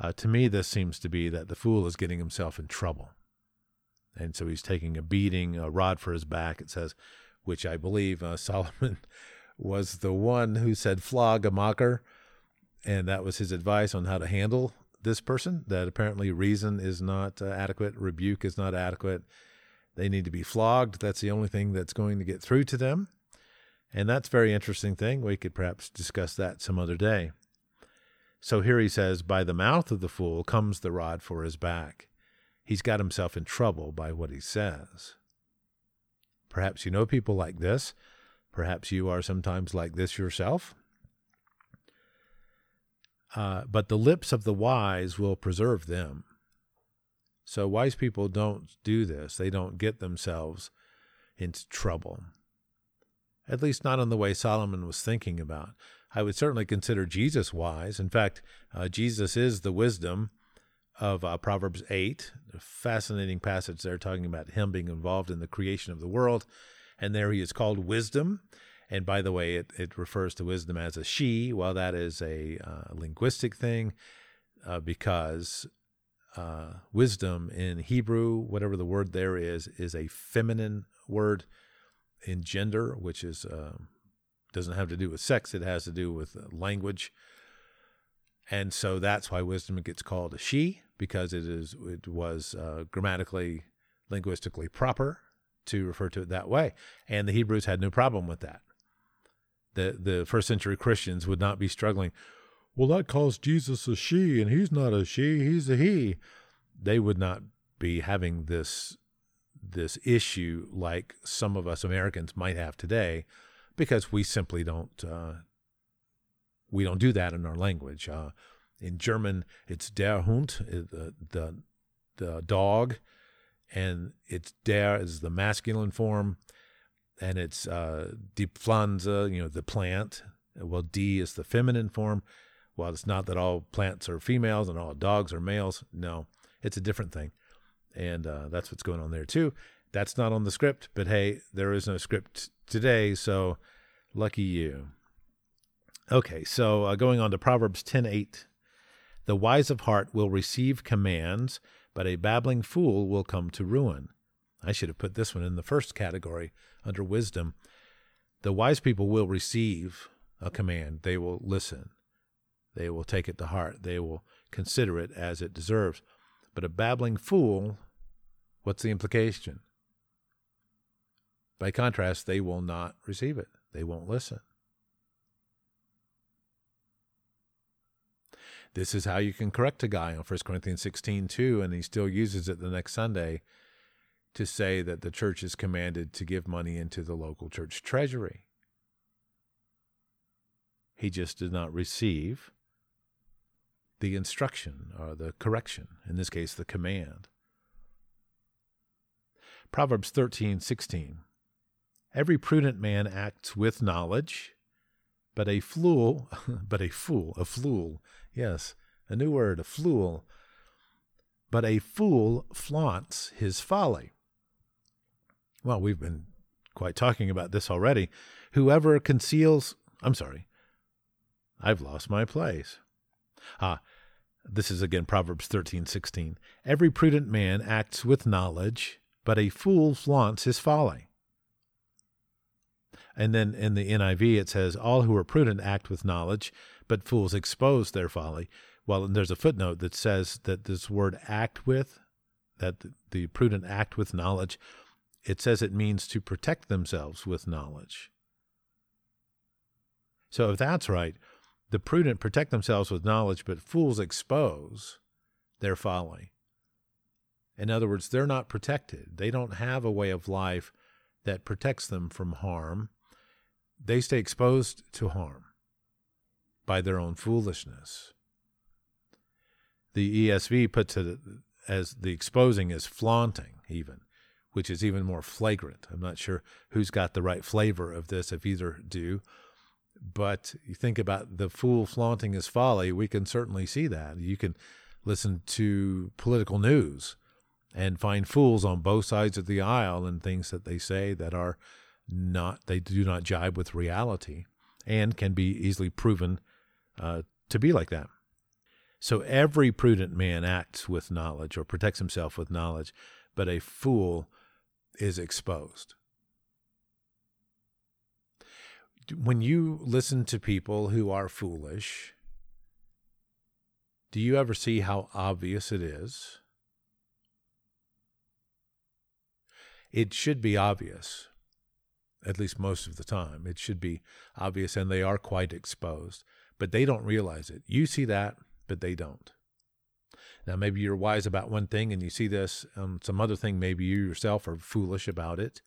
Uh, to me, this seems to be that the fool is getting himself in trouble. And so he's taking a beating, a rod for his back, it says, which I believe uh, [LAUGHS] Solomon was the one who said, flog a mocker. And that was his advice on how to handle this person, that apparently reason is not uh, adequate, rebuke is not adequate, they need to be flogged. That's the only thing that's going to get through to them. And that's a very interesting thing. We could perhaps discuss that some other day. So here he says, By the mouth of the fool comes the rod for his back. He's got himself in trouble by what he says. Perhaps you know people like this. Perhaps you are sometimes like this yourself. Uh, but the lips of the wise will preserve them. So wise people don't do this. They don't get themselves into trouble. At least not in the way Solomon was thinking about. I would certainly consider Jesus wise. In fact, uh, Jesus is the wisdom of uh, Proverbs 8. A fascinating passage there talking about him being involved in the creation of the world. And there he is called wisdom. And by the way, it, it refers to wisdom as a she. Well, that is a uh, linguistic thing uh, because uh, wisdom in Hebrew, whatever the word there is, is a feminine word in gender, which is um, doesn't have to do with sex. It has to do with language. And so that's why wisdom gets called a she because it is it was uh, grammatically, linguistically proper to refer to it that way. And the Hebrews had no problem with that. The the first century Christians would not be struggling. Well, that calls Jesus a she, and he's not a she; he's a he. They would not be having this this issue like some of us Americans might have today, because we simply don't uh, we don't do that in our language. Uh, in German, it's der Hund, uh, the the, the dog, and it's der is the masculine form, and it's uh, die Pflanze, you know, the plant. Well, die is the feminine form. Well, it's not that all plants are females and all dogs are males. No, it's a different thing, and uh, that's what's going on there too. That's not on the script, but hey, there is no script today, so lucky you. Okay, so uh, going on to Proverbs 10:8. The wise of heart will receive commands, but a babbling fool will come to ruin. I should have put this one in the first category under wisdom. The wise people will receive a command. They will listen. They will take it to heart. They will consider it as it deserves. But a babbling fool, what's the implication? By contrast, they will not receive it. They won't listen. This is how you can correct a guy on 1 Corinthians 16, 2, and he still uses it the next Sunday to say that the church is commanded to give money into the local church treasury. He just did not receive the instruction or the correction, in this case, the command. Proverbs 13, 16. Every prudent man acts with knowledge, but a fool, [LAUGHS] but a fool, a fool Yes, a new word, a fool. But a fool flaunts his folly. Well, we've been quite talking about this already. Whoever conceals, I'm sorry, I've lost my place. Ah, this is again Proverbs 13:16. Every prudent man acts with knowledge, but a fool flaunts his folly. And then in the NIV it says all who are prudent act with knowledge, but fools expose their folly. Well, there's a footnote that says that this word act with, that the prudent act with knowledge, it says it means to protect themselves with knowledge. So if that's right, the prudent protect themselves with knowledge, but fools expose their folly. In other words, they're not protected. They don't have a way of life that protects them from harm. They stay exposed to harm by their own foolishness. The ESV puts it as the exposing as flaunting, even, which is even more flagrant. I'm not sure who's got the right flavor of this, if either do. But you think about the fool flaunting his folly, we can certainly see that. You can listen to political news and find fools on both sides of the aisle and things that they say that are not, they do not jibe with reality and can be easily proven uh, to be like that. So every prudent man acts with knowledge or protects himself with knowledge, but a fool is exposed. When you listen to people who are foolish, do you ever see how obvious it is? It should be obvious, at least most of the time. It should be obvious, and they are quite exposed but they don't realize it. You see that, but they don't. Now, maybe you're wise about one thing and you see this, um, some other thing, maybe you yourself are foolish about it.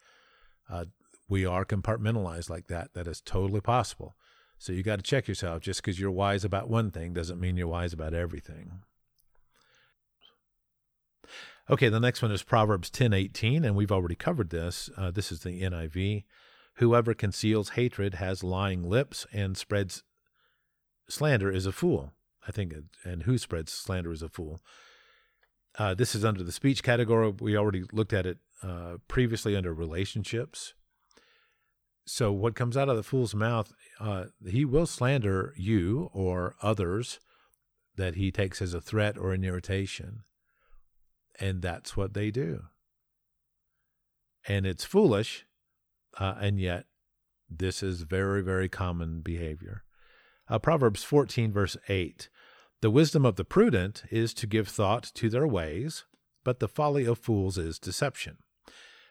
Uh, we are compartmentalized like that. That is totally possible. So you got to check yourself. Just because you're wise about one thing doesn't mean you're wise about everything. Okay, the next one is Proverbs 10:18, and we've already covered this. Uh, this is the NIV. Whoever conceals hatred has lying lips and spreads slander is a fool. I think, and who spreads slander is a fool. Uh, this is under the speech category. We already looked at it uh, previously under relationships. So, what comes out of the fool's mouth, uh, he will slander you or others that he takes as a threat or an irritation. And that's what they do. And it's foolish, uh, and yet this is very, very common behavior. Uh, Proverbs 14, verse 8 The wisdom of the prudent is to give thought to their ways, but the folly of fools is deception.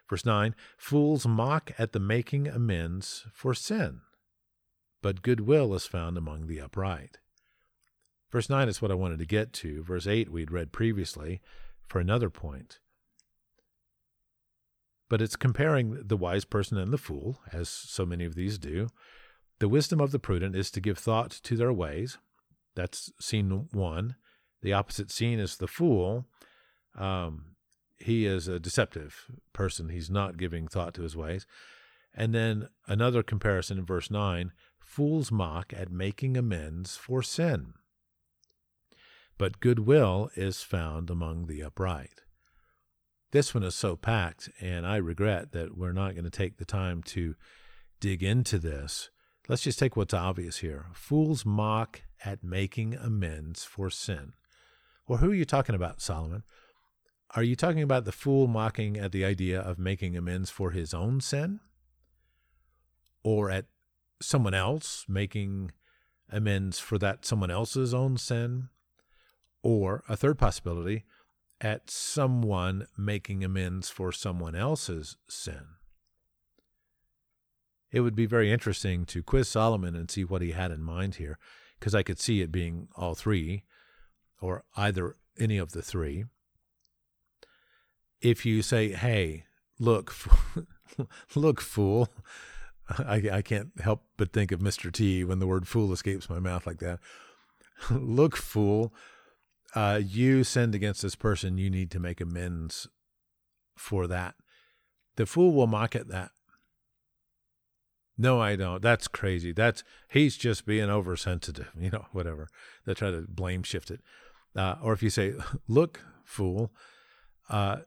Verse 9 Fools mock at the making amends for sin, but goodwill is found among the upright. Verse 9 is what I wanted to get to. Verse 8 we'd read previously for another point. But it's comparing the wise person and the fool, as so many of these do. The wisdom of the prudent is to give thought to their ways. That's scene one. The opposite scene is the fool. Um, he is a deceptive person. He's not giving thought to his ways. And then another comparison in verse 9 fools mock at making amends for sin. But goodwill is found among the upright. This one is so packed, and I regret that we're not going to take the time to dig into this. Let's just take what's obvious here. Fools mock at making amends for sin. Well, who are you talking about, Solomon? Are you talking about the fool mocking at the idea of making amends for his own sin? Or at someone else making amends for that someone else's own sin? Or a third possibility, at someone making amends for someone else's sin. It would be very interesting to quiz Solomon and see what he had in mind here, because I could see it being all three, or either any of the three. If you say, "Hey, look, [LAUGHS] look, fool," [LAUGHS] I, I can't help but think of Mr. T when the word "fool" escapes my mouth like that. [LAUGHS] look, fool, uh, you sinned against this person, you need to make amends for that. The fool will mock at that. No, I don't. That's crazy. That's he's just being oversensitive, you know, whatever. They try to blame shift it. Uh, or if you say, "Look, fool, uh,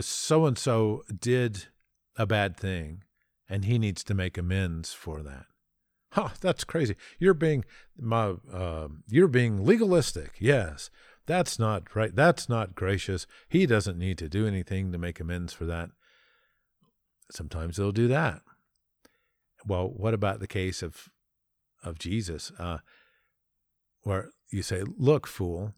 so and so did a bad thing, and he needs to make amends for that." Huh, that's crazy. You're being my uh, you're being legalistic. Yes. That's not right. That's not gracious. He doesn't need to do anything to make amends for that. Sometimes they'll do that. Well, what about the case of of Jesus, uh, where you say, "Look, fool,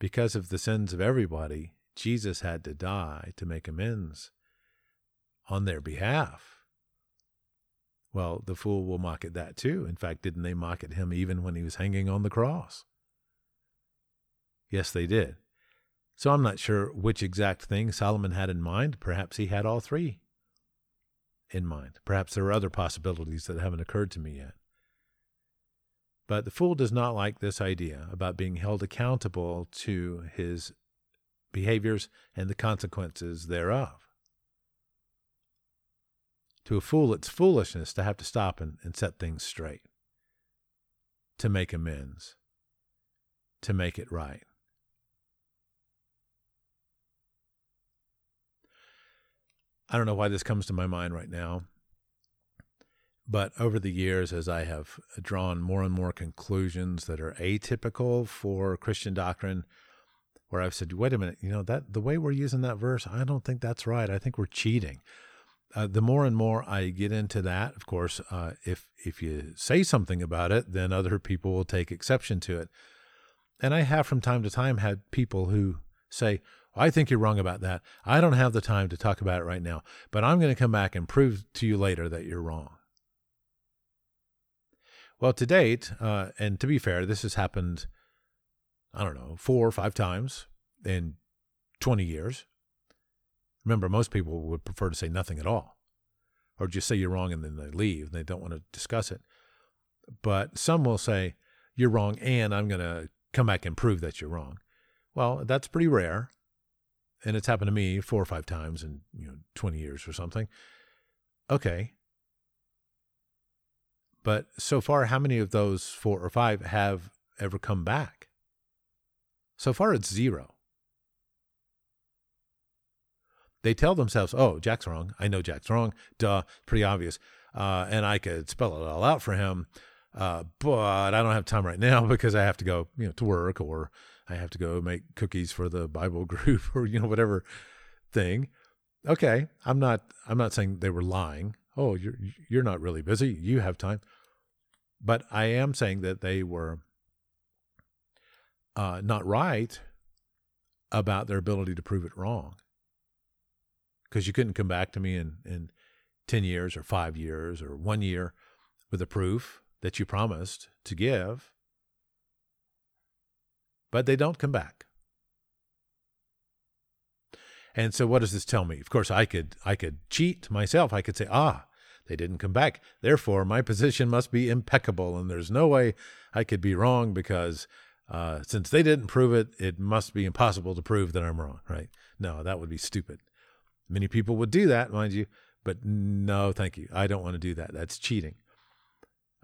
because of the sins of everybody, Jesus had to die to make amends on their behalf." Well, the fool will mock at that too. In fact, didn't they mock at him even when he was hanging on the cross? Yes, they did. So I'm not sure which exact thing Solomon had in mind. Perhaps he had all three in mind. Perhaps there are other possibilities that haven't occurred to me yet. But the fool does not like this idea about being held accountable to his behaviors and the consequences thereof. To a fool, it's foolishness to have to stop and, and set things straight, to make amends, to make it right. I don't know why this comes to my mind right now, but over the years, as I have drawn more and more conclusions that are atypical for Christian doctrine, where I've said, wait a minute, you know, that the way we're using that verse, I don't think that's right. I think we're cheating uh, the more and more I get into that, of course, uh, if if you say something about it, then other people will take exception to it. And I have from time to time had people who say, I think you're wrong about that. I don't have the time to talk about it right now, but I'm going to come back and prove to you later that you're wrong. Well, to date, uh, and to be fair, this has happened, I don't know, four or five times in 20 years. Remember, most people would prefer to say nothing at all, or just say you're wrong and then they leave and they don't want to discuss it. But some will say, you're wrong and I'm going to come back and prove that you're wrong. Well, that's pretty rare. And it's happened to me four or five times in you know 20 years or something. Okay. But so far, how many of those four or five have ever come back? So far, it's zero. They tell themselves, oh, Jack's wrong. I know Jack's wrong. Duh, pretty obvious. Uh, and I could spell it all out for him. Uh, but I don't have time right now [LAUGHS] because I have to go, you know, to work or I have to go make cookies for the Bible [LAUGHS] group or, you know, whatever thing. Okay. I'm not, I'm not saying they were lying. Oh, you're, you're not really busy. You have time. But I am saying that they were uh, not right about their ability to prove it wrong. Because you couldn't come back to me in, in 10 years or five years or one year with a proof that you promised to give. But they don't come back. And so what does this tell me? Of course, I could I could cheat myself. I could say, "Ah, they didn't come back. Therefore, my position must be impeccable and there's no way I could be wrong because uh, since they didn't prove it, it must be impossible to prove that I'm wrong, right? No, that would be stupid. Many people would do that, mind you, but no, thank you. I don't want to do that. That's cheating.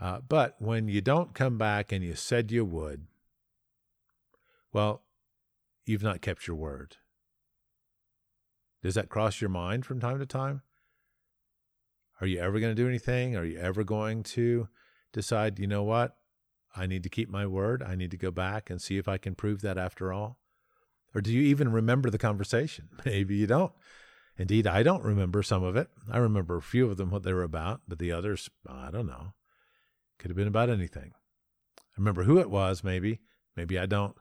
Uh, but when you don't come back and you said you would, well, you've not kept your word. Does that cross your mind from time to time? Are you ever going to do anything? Are you ever going to decide, you know what? I need to keep my word. I need to go back and see if I can prove that after all. Or do you even remember the conversation? [LAUGHS] Maybe you don't. Indeed, I don't remember some of it. I remember a few of them, what they were about, but the others, I don't know. Could have been about anything. I remember who it was, maybe. Maybe I don't.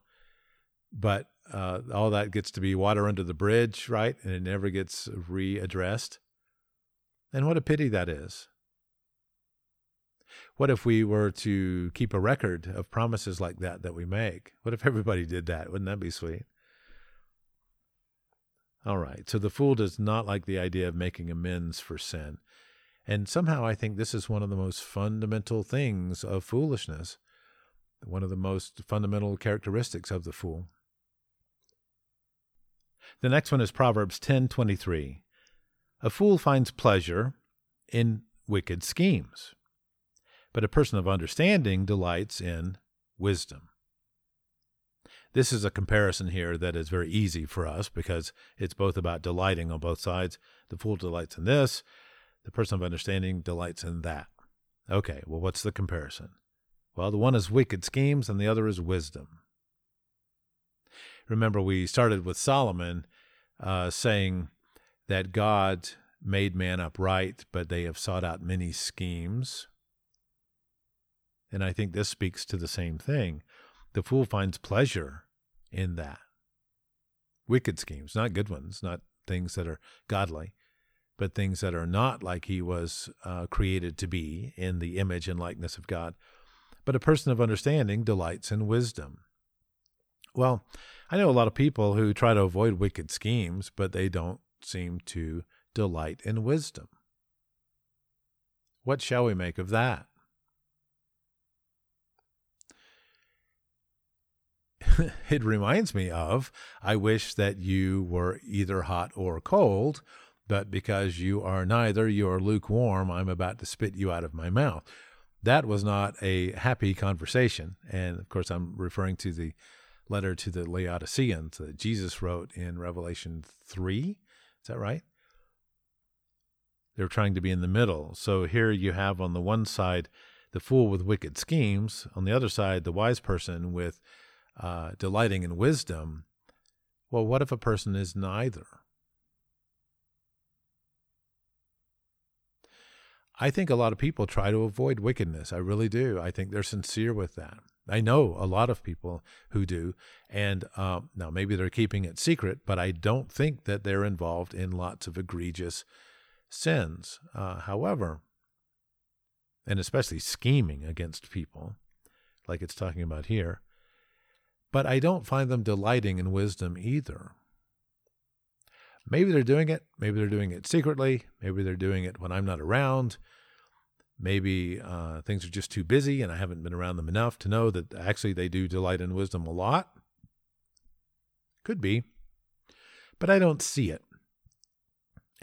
But uh, all that gets to be water under the bridge, right? And it never gets readdressed. And what a pity that is. What if we were to keep a record of promises like that that we make? What if everybody did that? Wouldn't that be sweet? All right. So the fool does not like the idea of making amends for sin. And somehow I think this is one of the most fundamental things of foolishness, one of the most fundamental characteristics of the fool. The next one is Proverbs 10:23. A fool finds pleasure in wicked schemes, but a person of understanding delights in wisdom. This is a comparison here that is very easy for us because it's both about delighting on both sides. The fool delights in this, the person of understanding delights in that. Okay, well, what's the comparison? Well, the one is wicked schemes and the other is wisdom. Remember, we started with Solomon uh, saying that God made man upright, but they have sought out many schemes. And I think this speaks to the same thing. The fool finds pleasure in that. Wicked schemes, not good ones, not things that are godly, but things that are not like he was uh, created to be in the image and likeness of God. But a person of understanding delights in wisdom. Well, I know a lot of people who try to avoid wicked schemes, but they don't seem to delight in wisdom. What shall we make of that? [LAUGHS] it reminds me of I wish that you were either hot or cold, but because you are neither, you are lukewarm, I'm about to spit you out of my mouth. That was not a happy conversation. And of course, I'm referring to the letter to the Laodiceans that Jesus wrote in Revelation 3. Is that right? They're trying to be in the middle. So here you have on the one side the fool with wicked schemes, on the other side, the wise person with uh, delighting in wisdom. Well, what if a person is neither? I think a lot of people try to avoid wickedness. I really do. I think they're sincere with that. I know a lot of people who do. And uh, now maybe they're keeping it secret, but I don't think that they're involved in lots of egregious sins. Uh, however, and especially scheming against people, like it's talking about here, but I don't find them delighting in wisdom either. Maybe they're doing it. Maybe they're doing it secretly. Maybe they're doing it when I'm not around. Maybe uh, things are just too busy and I haven't been around them enough to know that actually they do delight in wisdom a lot. Could be. But I don't see it.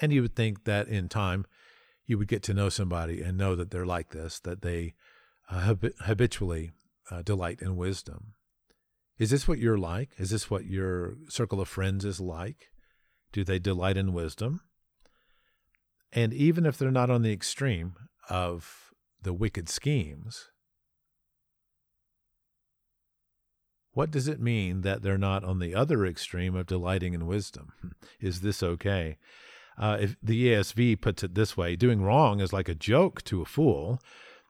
And you would think that in time you would get to know somebody and know that they're like this, that they uh, habitually uh, delight in wisdom. Is this what you're like? Is this what your circle of friends is like? Do they delight in wisdom? And even if they're not on the extreme of the wicked schemes, what does it mean that they're not on the other extreme of delighting in wisdom? [LAUGHS] Is this okay? Uh, if the ESV puts it this way, doing wrong is like a joke to a fool,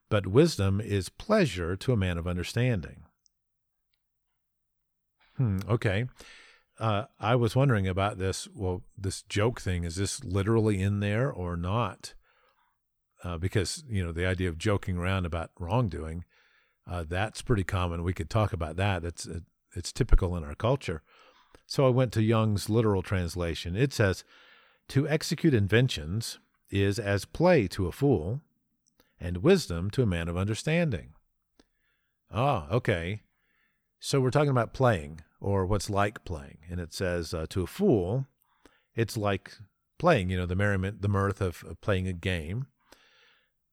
but wisdom is pleasure to a man of understanding. Hmm, okay. Uh, I was wondering about this. Well, this joke thing, is this literally in there or not? Uh, because, you know, the idea of joking around about wrongdoing, uh, that's pretty common. We could talk about that. It's, it's typical in our culture. So I went to Young's literal translation. It says, To execute inventions is as play to a fool, and wisdom to a man of understanding. Ah, okay. So we're talking about playing or what's like playing. And it says, uh, to a fool, it's like playing, you know, the merriment, the mirth of, of playing a game.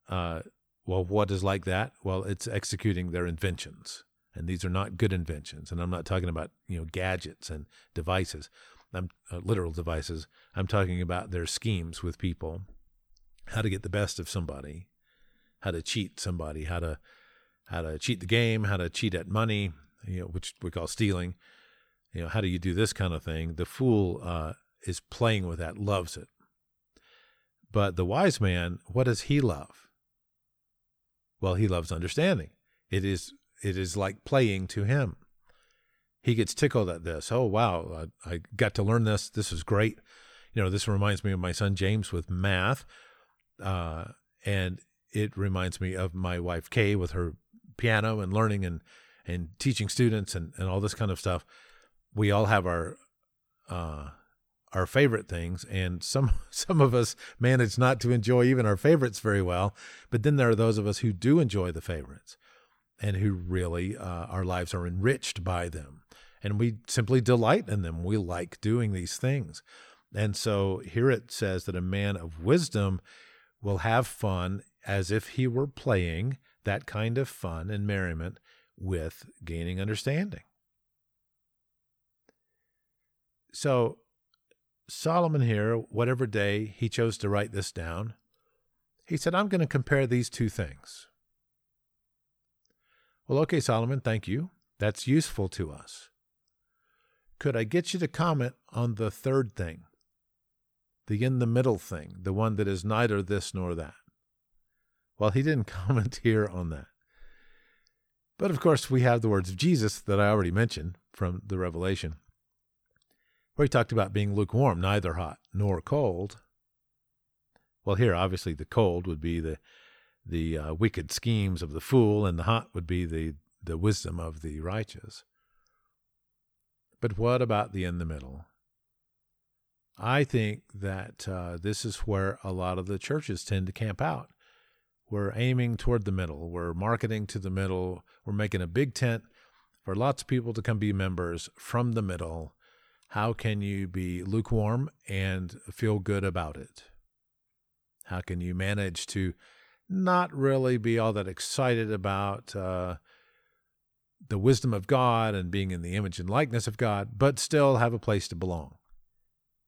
Uh, well, what is like that? Well, it's executing their inventions. And these are not good inventions. And I'm not talking about, you know, gadgets and devices. I'm uh, literal devices. I'm talking about their schemes with people, how to get the best of somebody, how to cheat somebody, how to how to cheat the game, how to cheat at money, you know, which we call stealing. You know, how do you do this kind of thing? The fool uh, is playing with that, loves it. But the wise man, what does he love? Well, he loves understanding. It is it is like playing to him. He gets tickled at this. Oh wow, I, I got to learn this. This is great. You know, this reminds me of my son James with math, uh, and it reminds me of my wife Kay with her piano and learning and and teaching students and, and all this kind of stuff. We all have our uh, our favorite things, and some [LAUGHS] some of us manage not to enjoy even our favorites very well. But then there are those of us who do enjoy the favorites, and who really uh, our lives are enriched by them, and we simply delight in them. We like doing these things, and so here it says that a man of wisdom will have fun as if he were playing that kind of fun and merriment with gaining understanding. So, Solomon here, whatever day he chose to write this down, he said, I'm going to compare these two things. Well, okay, Solomon, thank you. That's useful to us. Could I get you to comment on the third thing? The in the middle thing, the one that is neither this nor that? Well, he didn't [LAUGHS] comment here on that. But of course, we have the words of Jesus that I already mentioned from the Revelation, where he talked about being lukewarm, neither hot nor cold. Well, here, obviously, the cold would be the the uh, wicked schemes of the fool, and the hot would be the the wisdom of the righteous. But what about the in the middle? I think that uh, this is where a lot of the churches tend to camp out. We're aiming toward the middle. We're marketing to the middle. We're making a big tent for lots of people to come be members from the middle. How can you be lukewarm and feel good about it? How can you manage to not really be all that excited about uh, the wisdom of God and being in the image and likeness of God, but still have a place to belong?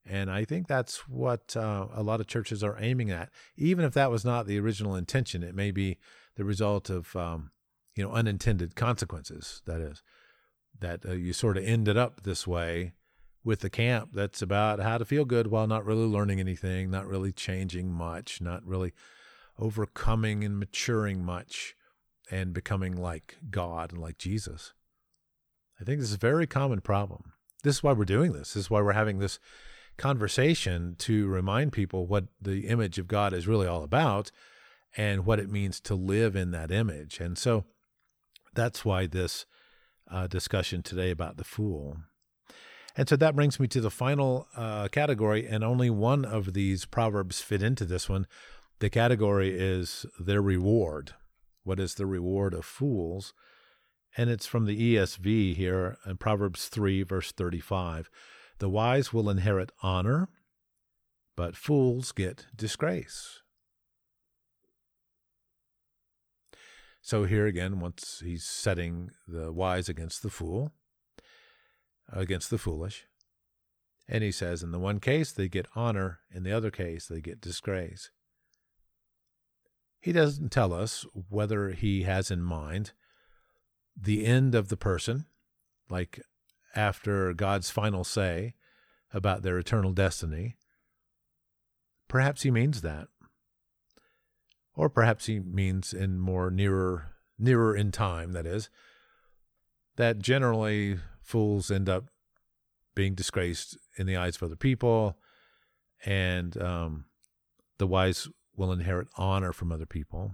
And I think that's what uh, a lot of churches are aiming at. Even if that was not the original intention, it may be the result of, um, you know, unintended consequences. That is, that uh, you sort of ended up this way with the camp that's about how to feel good while not really learning anything, not really changing much, not really overcoming and maturing much and becoming like God and like Jesus. I think this is a very common problem. This is why we're doing this. This is why we're having this conversation to remind people what the image of God is really all about and what it means to live in that image. And so that's why this uh, discussion today about the fool. And so that brings me to the final uh, category, and only one of these proverbs fit into this one. The category is their reward. What is the reward of fools? And it's from the ESV here in Proverbs 3, verse 35. The wise will inherit honor, but fools get disgrace. So here again, once he's setting the wise against the fool, against the foolish. And he says, in the one case, they get honor, in the other case, they get disgrace. He doesn't tell us whether he has in mind the end of the person, like after God's final say about their eternal destiny. Perhaps he means that. Or perhaps he means in more nearer nearer in time, that is, that generally fools end up being disgraced in the eyes of other people, and um, the wise will inherit honor from other people.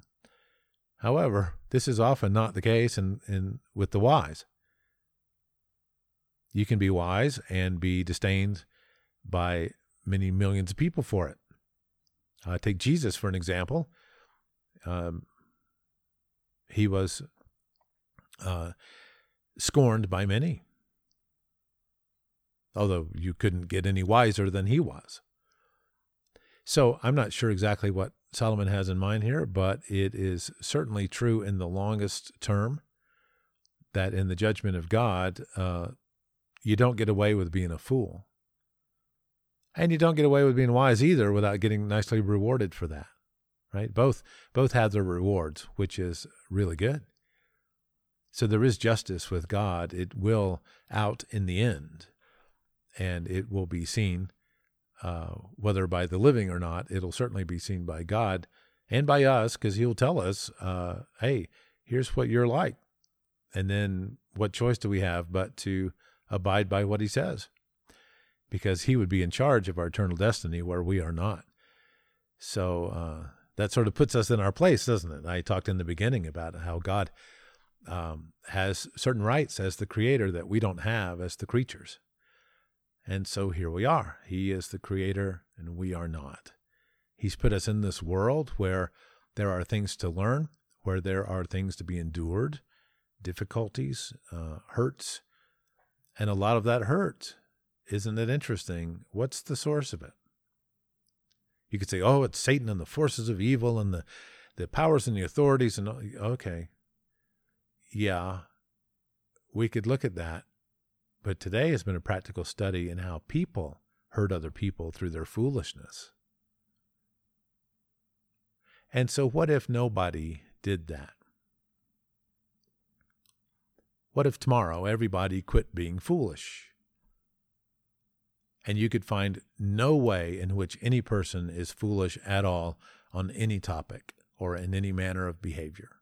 However, this is often not the case in, in with the wise. You can be wise and be disdained by many millions of people for it. Uh, take Jesus for an example. Um, he was uh, scorned by many, although you couldn't get any wiser than he was. So I'm not sure exactly what Solomon has in mind here, but it is certainly true in the longest term that in the judgment of God, uh, you don't get away with being a fool. And you don't get away with being wise either without getting nicely rewarded for that. Right? Both both have their rewards, which is really good. So there is justice with God. It will out in the end, and it will be seen, uh, whether by the living or not. It'll certainly be seen by God and by us, because He'll tell us, uh, "Hey, here's what you're like," and then what choice do we have but to abide by what He says? Because He would be in charge of our eternal destiny, where we are not. So uh, that sort of puts us in our place, doesn't it? I talked in the beginning about how God um, has certain rights as the creator that we don't have as the creatures. And so here we are. He is the creator and we are not. He's put us in this world where there are things to learn, where there are things to be endured, difficulties, uh, hurts. And a lot of that hurt. Isn't it interesting? What's the source of it? You could say, oh, it's Satan and the forces of evil and the, the powers and the authorities. And okay, yeah, we could look at that. But today has been a practical study in how people hurt other people through their foolishness. And so, what if nobody did that? What if tomorrow everybody quit being foolish? and you could find no way in which any person is foolish at all on any topic or in any manner of behavior.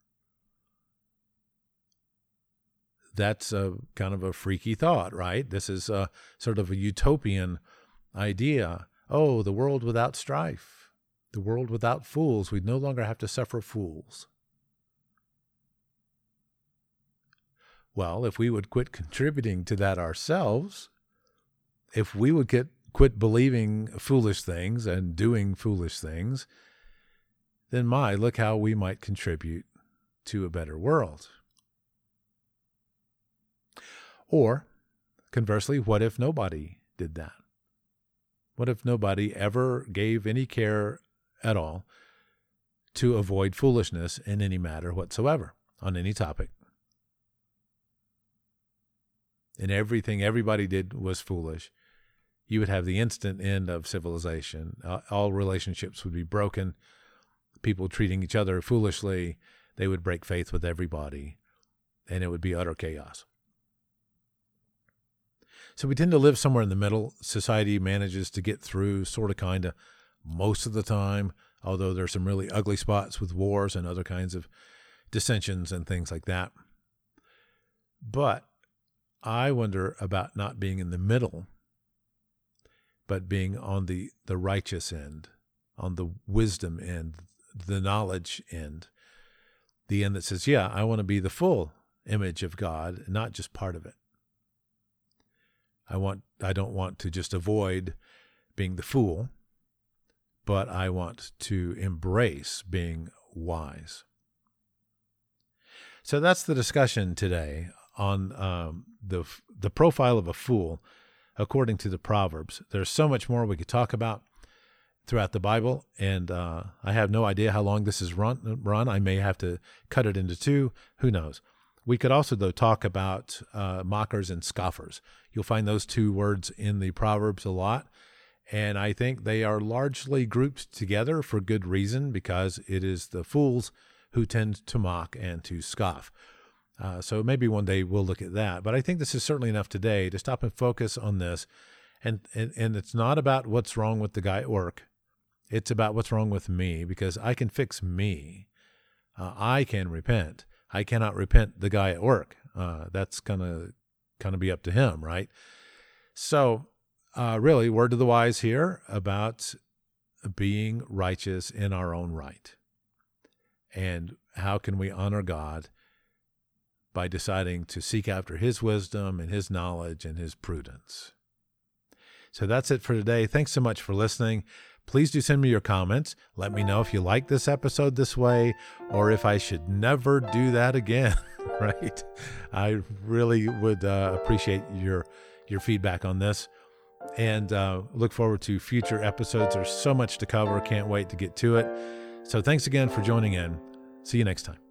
That's a kind of a freaky thought, right? This is a sort of a utopian idea. Oh, the world without strife, the world without fools. We'd no longer have to suffer fools. Well, if we would quit contributing to that ourselves, if we would get quit believing foolish things and doing foolish things, then my, look how we might contribute to a better world. Or, conversely, what if nobody did that? What if nobody ever gave any care at all to avoid foolishness in any matter whatsoever on any topic? And everything everybody did was foolish you would have the instant end of civilization. All relationships would be broken. People treating each other foolishly. They would break faith with everybody, and it would be utter chaos. So we tend to live somewhere in the middle. Society manages to get through, sort of, kind of, most of the time, although there's some really ugly spots with wars and other kinds of dissensions and things like that. But I wonder about not being in the middle but being on the, the righteous end, on the wisdom end, the knowledge end, the end that says, yeah, I want to be the full image of God, not just part of it. I want I don't want to just avoid being the fool, but I want to embrace being wise. So that's the discussion today on um, the the profile of a fool according to the Proverbs. There's so much more we could talk about throughout the Bible, and uh, I have no idea how long this is run. Run. I may have to cut it into two. Who knows? We could also, though, talk about uh, mockers and scoffers. You'll find those two words in the Proverbs a lot. And I think they are largely grouped together for good reason because it is the fools who tend to mock and to scoff. Uh, so maybe one day we'll look at that. But I think this is certainly enough today to stop and focus on this. And, and, and it's not about what's wrong with the guy at work. It's about what's wrong with me because I can fix me. Uh, I can repent. I cannot repent the guy at work. Uh, that's gonna kind of be up to him, right? So, uh, really, word to the wise here about being righteous in our own right, and how can we honor God by deciding to seek after His wisdom and His knowledge and His prudence. So that's it for today. Thanks so much for listening. Please do send me your comments. Let me know if you like this episode this way or if I should never do that again, [LAUGHS] right? I really would uh, appreciate your your feedback on this and uh, look forward to future episodes. There's so much to cover. Can't wait to get to it. So thanks again for joining in. See you next time.